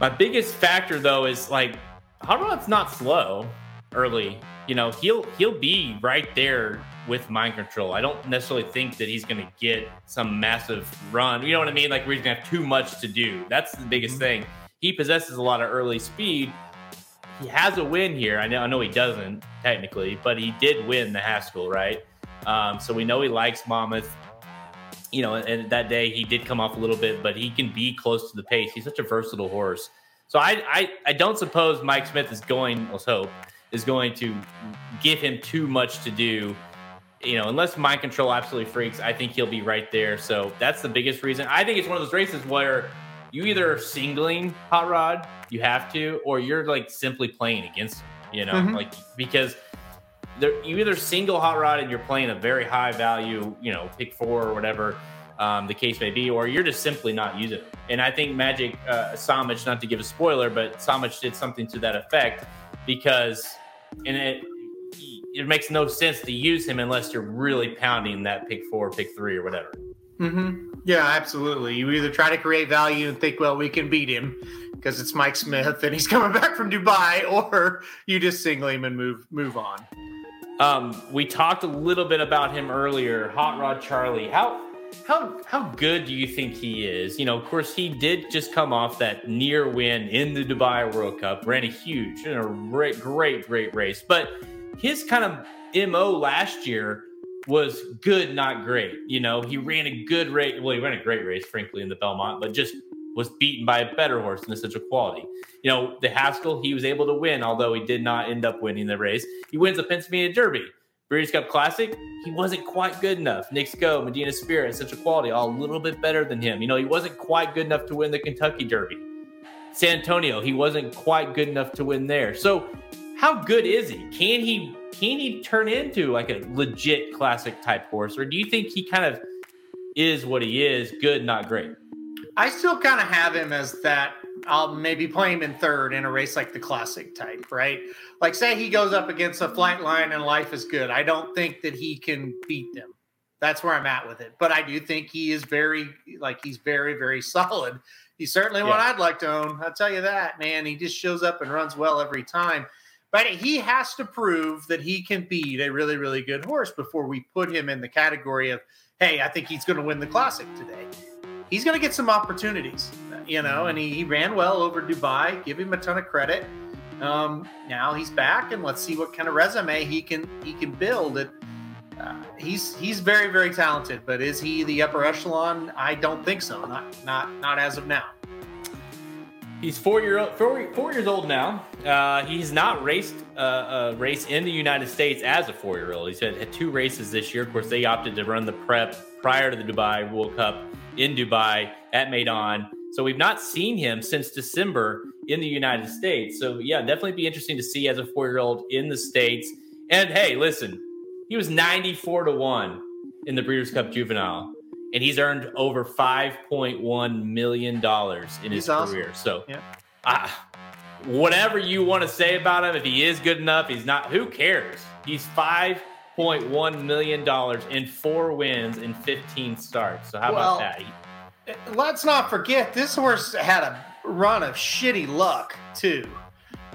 My biggest factor though is like Hot Rod's not slow early. You know, he'll he'll be right there with mind control. I don't necessarily think that he's going to get some massive run. You know what I mean? Like we're going to have too much to do. That's the biggest mm-hmm. thing. He possesses a lot of early speed. He has a win here. I know, I know he doesn't technically, but he did win the Haskell, right? Um, so we know he likes Monmouth. You know, and that day he did come off a little bit, but he can be close to the pace. He's such a versatile horse. So I, I, I don't suppose Mike Smith is going. Let's hope is going to give him too much to do you know, unless mind control absolutely freaks, I think he'll be right there. So that's the biggest reason. I think it's one of those races where you either are singling Hot Rod, you have to, or you're like simply playing against him, you know, mm-hmm. like because there, you either single Hot Rod and you're playing a very high value, you know, pick four or whatever um, the case may be, or you're just simply not using it. And I think Magic uh, Samich, not to give a spoiler, but Samich did something to that effect because, and it, it makes no sense to use him unless you're really pounding that pick four, pick three, or whatever. Mm-hmm. Yeah, absolutely. You either try to create value and think, well, we can beat him because it's Mike Smith and he's (laughs) coming back from Dubai, or you just single him and move move on. Um, we talked a little bit about him earlier, Hot Rod Charlie. How how how good do you think he is? You know, of course, he did just come off that near win in the Dubai World Cup, ran a huge, you know, great, great, great race. But his kind of mo last year was good, not great. You know, he ran a good race. Well, he ran a great race, frankly, in the Belmont, but just was beaten by a better horse in essential quality. You know, the Haskell, he was able to win, although he did not end up winning the race. He wins the Pennsylvania Derby. Breeders' Cup Classic, he wasn't quite good enough. Knicks Go, Medina Spirit, Essential Quality, all a little bit better than him. You know, he wasn't quite good enough to win the Kentucky Derby. San Antonio, he wasn't quite good enough to win there. So, how good is he? Can he can he turn into like a legit classic type horse, or do you think he kind of is what he is, good, not great? I still kind of have him as that. I'll maybe play him in third in a race like the classic type, right? Like, say he goes up against a flight line and life is good. I don't think that he can beat them. That's where I'm at with it. But I do think he is very, like, he's very, very (laughs) solid. He's certainly yeah. one I'd like to own. I'll tell you that, man. He just shows up and runs well every time. But he has to prove that he can beat a really, really good horse before we put him in the category of, hey, I think he's going to win the classic today he's going to get some opportunities, you know, and he, he, ran well over Dubai. Give him a ton of credit. Um, now he's back, and let's see what kind of resume he can he can build. Uh, he's he's very very talented, but is he the upper echelon? I don't think so. Not not not as of now. He's four year old, four, four years old now. Uh, he's not raced uh, a race in the United States as a four year old. He's had, had two races this year. Of course, they opted to run the prep prior to the Dubai World Cup in Dubai at Meydan. So we've not seen him since December in the United States. So yeah, definitely be interesting to see as a four year old in the States. And hey, listen, he was 94 to 1 in the Breeders' Cup Juvenile, and he's earned over $5.1 million in his career. So yeah. Whatever you want to say about him, if he is good enough, he's not, who cares? He's five $1.1 million in four wins in 15 starts. So, how well, about that? Let's not forget, this horse had a run of shitty luck, too.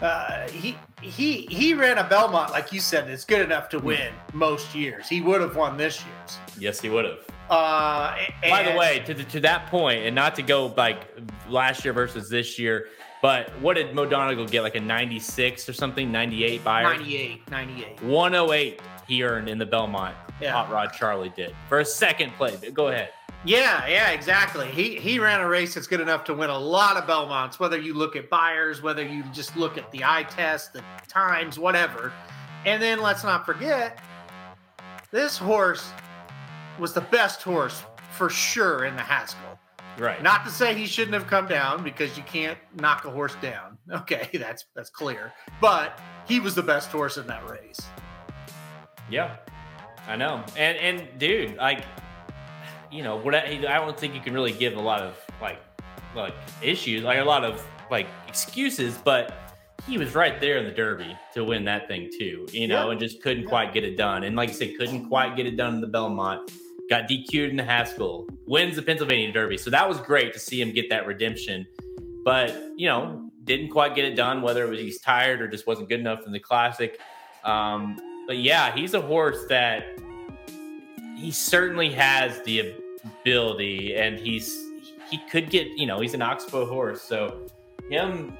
Uh, he he he ran a Belmont like you said. It's good enough to win most years. He would have won this year's. Yes, he would have. Uh, By the way, to to that point, and not to go like last year versus this year, but what did Mo Donegal get? Like a 96 or something? 98 Beyer? 98, 98. 108 he earned in the Belmont. Yeah. Hot Rod Charlie did for a second play. Go ahead. Yeah, yeah, exactly. He he ran a race that's good enough to win a lot of Belmonts. Whether you look at Beyers, whether you just look at the eye test, the times, whatever. And then let's not forget, this horse was the best horse for sure in the Haskell. Right. Not to say he shouldn't have come down because you can't knock a horse down. (laughs) Okay, that's that's clear. But he was the best horse in that race. Yeah, I know. And and dude, like, you know, what I, I don't think you can really give a lot of like like issues, like a lot of like excuses, but he was right there in the Derby to win that thing too, you know, yeah. and just couldn't yeah. quite get it done. And like I said, couldn't quite get it done in the Belmont. Got DQ'd in the Haskell, wins the Pennsylvania Derby. So that was great to see him get that redemption. But, you know, didn't quite get it done, whether it was he's tired or just wasn't good enough in the classic. Um, but yeah, he's a horse that he certainly has the ability, and he's he could get you know he's an Oxbow horse, so him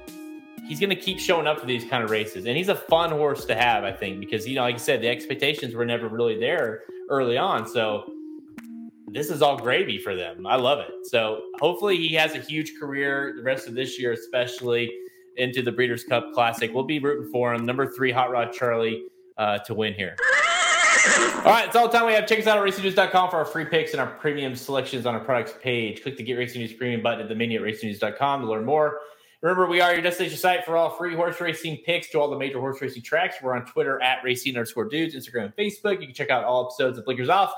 he's going to keep showing up for these kind of races, and he's a fun horse to have, I think, because you know like I said, the expectations were never really there early on, so this is all gravy for them. I love it. So hopefully he has a huge career the rest of this year, especially into the Breeders' Cup Classic. We'll be rooting for him. Number three, Hot Rod Charlie uh, to win here. (laughs) All right, it's all the time we have. Check us out at racingdudes.com for our free picks and our premium selections on our products page. Click the Get Racing Dudes Premium button at the menu at racingdudes.com to learn more. Remember, we are your destination site for all free horse racing picks to all the major horse racing tracks. We're on Twitter at racing underscore dudes, Instagram and Facebook. You can check out all episodes of Blinkers Off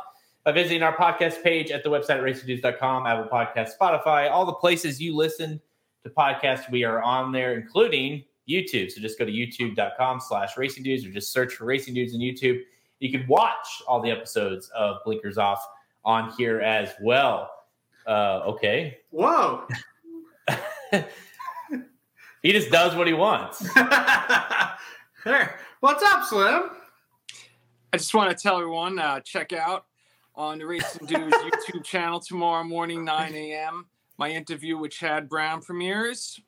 by visiting our podcast page at the website at racingdudes.com, Apple Podcast, Spotify, all the places you listen to podcasts. We are on there, including YouTube. So just go to youtube.com slash racing dudes or just search for racing dudes on YouTube. You can watch all the episodes of Blinkers Off on here as well. Uh, okay. Whoa. (laughs) He just does what he wants. (laughs) There. What's up, Slim? I just want to tell everyone uh, check out on the Racing Dudes (laughs) YouTube channel tomorrow morning, 9 a.m. My interview with Chad Brown premieres.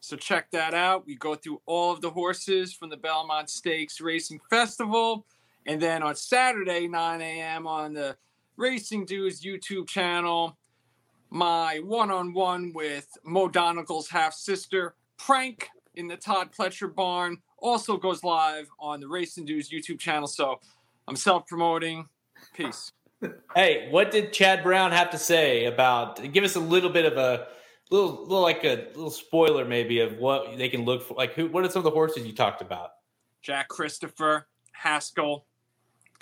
So check that out. We go through all of the horses from the Belmont Stakes Racing Festival. And then on Saturday, 9 a.m. on the Racing Dudes YouTube channel, my one on one with Mo Donegal's half sister, Prank, in the Todd Pletcher barn, also goes live on the Racing Dudes YouTube channel. So I'm self promoting. Peace. (laughs) Hey, what did Chad Brown have to say about? Give us a little bit of a little, little like a little spoiler, maybe of what they can look for. Like, who? What are some of the horses you talked about? Jack Christopher, Haskell,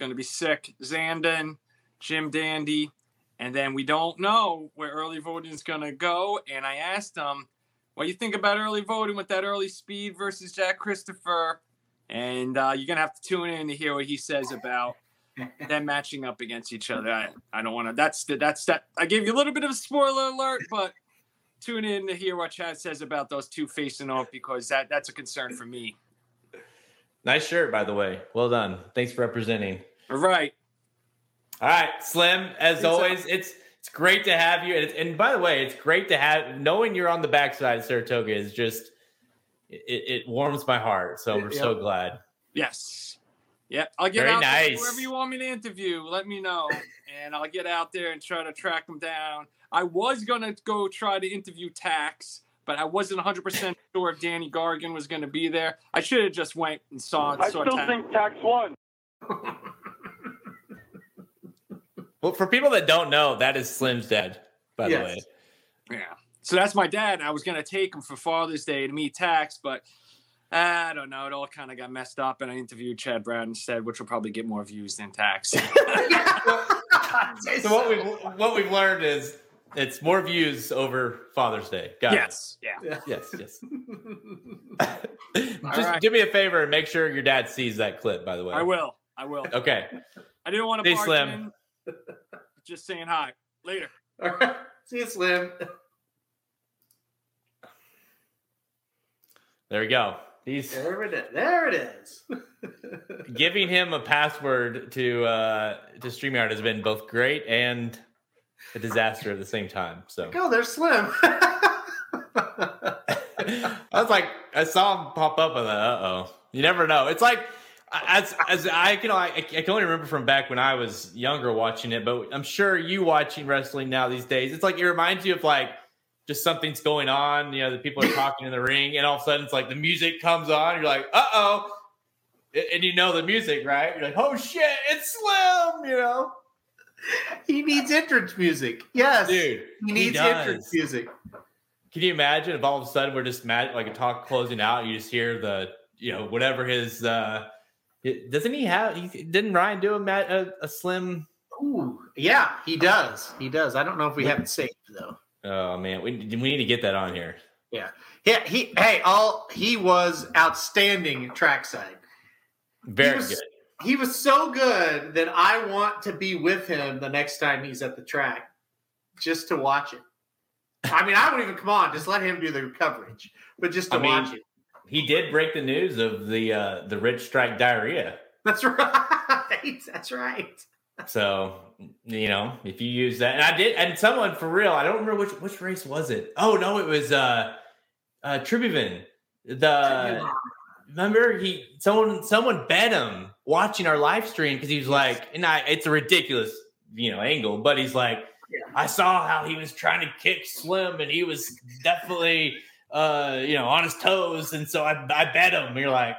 going to be sick. Zandon, Jim Dandy, and then we don't know where early voting is going to go. And I asked him, "What you think about early voting with that early speed versus Jack Christopher?" And uh, you're going to have to tune in to hear what he says about them matching up against each other. I, I don't want to. That's the, that's that. I gave you a little bit of a spoiler alert, but tune in to hear what Chad says about those two facing off because that that's a concern for me. Nice shirt, by the way. Well done. Thanks for representing. All right. All right, Slim. As Thanks, always, it's it's great to have you. And, and by the way, it's great to have knowing you're on the backside of Saratoga is just it, it warms my heart. So we're so Yep. glad. Yes. Yep. I'll get Very out there. nice. Whoever you want me to interview, let me know. And I'll get out there and try to track them down. I was going to go try to interview Tax, but I wasn't 100% (laughs) sure if Danny Gargan was going to be there. I should have just went and saw, I saw still Tax. think tax won. (laughs) Well, for people that don't know, that is Slim's dad. By Yes. the way, Yeah. So that's my dad. I was going to take him for Father's Day to meet Tax, but I don't know. It all kind of got messed up, and I interviewed Chad Brown instead, which will probably get more views than Tax. (laughs) (laughs) so what we've what we've learned is it's more views over Father's Day. Got it. yes. Yeah. Yes, yes. (laughs) Just right. do me a favor and make sure your dad sees that clip, by the way. I will. I will. Okay. I didn't want to Hey, barge Slim. In. Just saying hi. Later. (laughs) All right. See you, Slim. There we go. He's There it is. There it is. (laughs) giving him a password to uh to StreamYard has been both great and a disaster at the same time. So Go there, Slim. (laughs) I was like, I saw him pop up and uh oh. You never know. It's like as as I can I, I can only remember from back when I was younger watching it, but I'm sure you watching wrestling now these days. It's like it reminds you of like just something's going on. You know, the people are talking in the ring, and all of a sudden it's like the music comes on. You're like, uh oh, and you know the music, right? You're like, oh shit, it's Slim. You know, he needs entrance music. Yes. dude, He needs does. entrance music. Can you imagine if all of a sudden we're just mad, like a talk closing out, you just hear the, you know, whatever his, uh, it- doesn't he have, he, didn't Ryan do a, a, a slim, Ooh, yeah, he does. He does. I don't know if we have it saved though. oh man, we, we need to get that on here. Yeah, yeah. he hey, all he was outstanding trackside. Very was- good. He was so good that I want to be with him the next time he's at the track, just to watch it. I mean, I wouldn't even come on. Just let him do the coverage, but just to I mean- watch it. He did break the news of the, uh, the rich strike diarrhea. That's (laughs) right. That's right. So, you know, if you use that, and I did, and someone for real, I don't remember which, which race was it? Oh no, it was, uh, uh. The, remember he someone someone bet him watching our live stream because he was like and I it's a ridiculous you know angle but he's like I saw how he was trying to kick Slim and he was definitely uh you know on his toes and so I I bet him you're like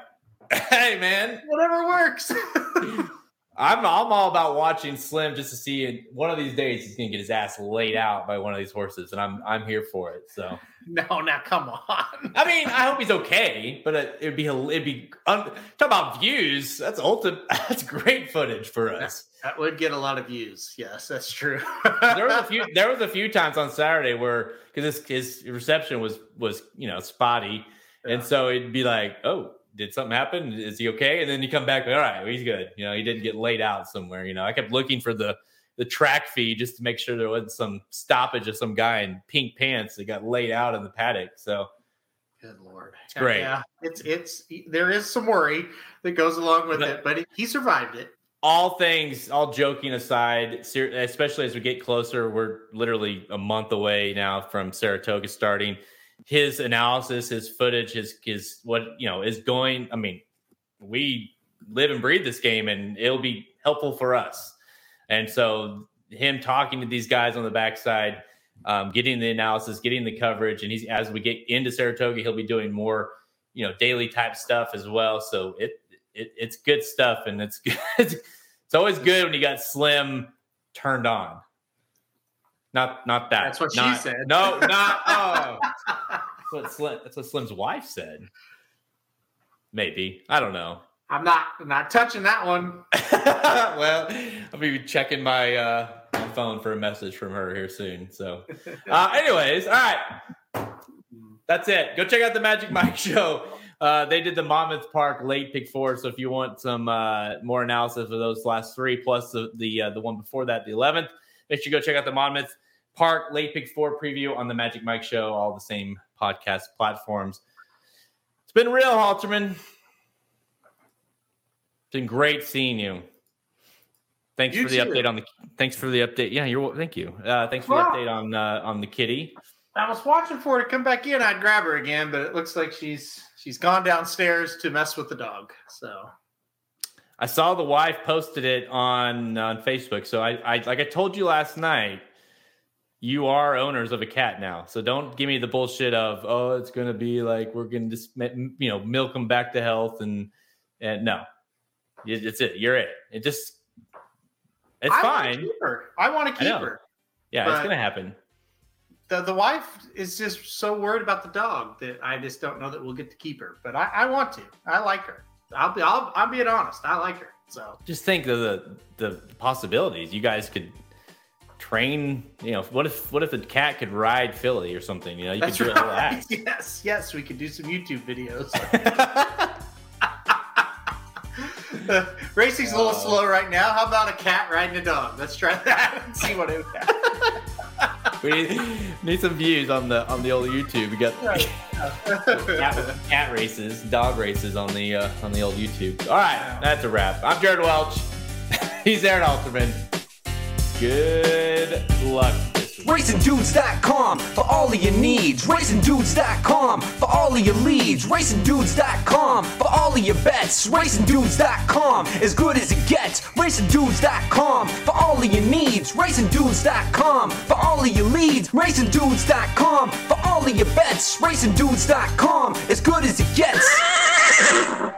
hey man Whatever works. (laughs) I'm I'm all about watching Slim just to see it. One of these days he's gonna get his ass laid out by one of these horses, and I'm I'm here for it. So (laughs) no, now come on. I mean, I hope he's okay, but it, it'd be it'd be un, talk about views. That's ultimate. (laughs) That's great footage for us. That would get a lot of views. Yes, that's true. There was a few. (laughs) There was a few times on Saturday where because his his reception was was you know spotty, and so it'd be like, oh, did something happen? Is he okay? And then you come back, all right, he's good. You know, he didn't get laid out somewhere. You know, I kept looking for the the track feed just to make sure there wasn't some stoppage of some guy in pink pants that got laid out in the paddock. So Good lord, it's great. Yeah, it's it's there is some worry that goes along with But- it, but he survived it. all things, all joking aside, especially as we get closer, we're literally a month away now from Saratoga starting. His analysis, his footage, his his what you know is going. I mean, we live and breathe this game, and it'll be helpful for us. And so, him talking to these guys on the backside, um, getting the analysis, getting the coverage, and he's as we get into Saratoga, he'll be doing more, you know, daily type stuff as well. So it it, it's good stuff, and it's (laughs) good. it's always good when you got Slim turned on. Not not that. That's what she said. No, not oh. (laughs) That's what Slim. That's what Slim's wife said. Maybe I don't know. I'm not I'm not touching that one. (laughs) well, I'll be checking my uh, my phone for a message from her here soon. So, (laughs) uh, anyways, all right, that's it. Go check out the Magic Mike (laughs) show. Uh, they did the Monmouth Park late pick four. So if you want some uh, more analysis of those last three plus the the uh, the one before that, the eleventh, make sure you go check out the Monmouth Park late pick four preview on the Magic Mike show. All the same podcast platforms. It's been real, Alterman. It's been great seeing you. Thanks You for the too. update on the. Thanks for the update. Yeah, you're. Thank you. Uh, thanks for the update on uh, on the kitty. I was watching for her to come back in. I'd grab her again, but it looks like she's she's gone downstairs to mess with the dog. So I saw the wife posted it on on Facebook. So I, I like I told you last night, you are owners of a cat now. So don't give me the bullshit of oh it's gonna be like we're gonna just you know milk them back to health and and no, It- it's it. You're it. It just it's I fine. I want to I keep know. her. Yeah, it's gonna happen. The the wife is just so worried about the dog that I just don't know that we'll get to keep her. But I, I want to. I like her. I'll be I'll I'm being honest. I like her. So Just think of the the possibilities. You guys could train. You know, what if what if the cat could ride Philly or something? You know, you that's could do right. act. (laughs) Yes, yes, we could do some YouTube videos. (laughs) Racing's a little Oh. slow right now. How about a cat riding a dog? Let's try that and see what it (laughs) we need, need some views on the on the old YouTube. We got cat, cat races, dog races on the uh, on the old YouTube. All right, that's a wrap. I'm Jared Welch. He's Aaron Alterman. Good luck. RacingDudes.com for all of your needs. RacingDudes.com for all of your leads. RacingDudes.com for all of your bets. RacingDudes.com as good as it gets. RacingDudes.com for all of your needs. RacingDudes.com for all of your leads. RacingDudes.com for all of your bets. RacingDudes.com as good as it gets.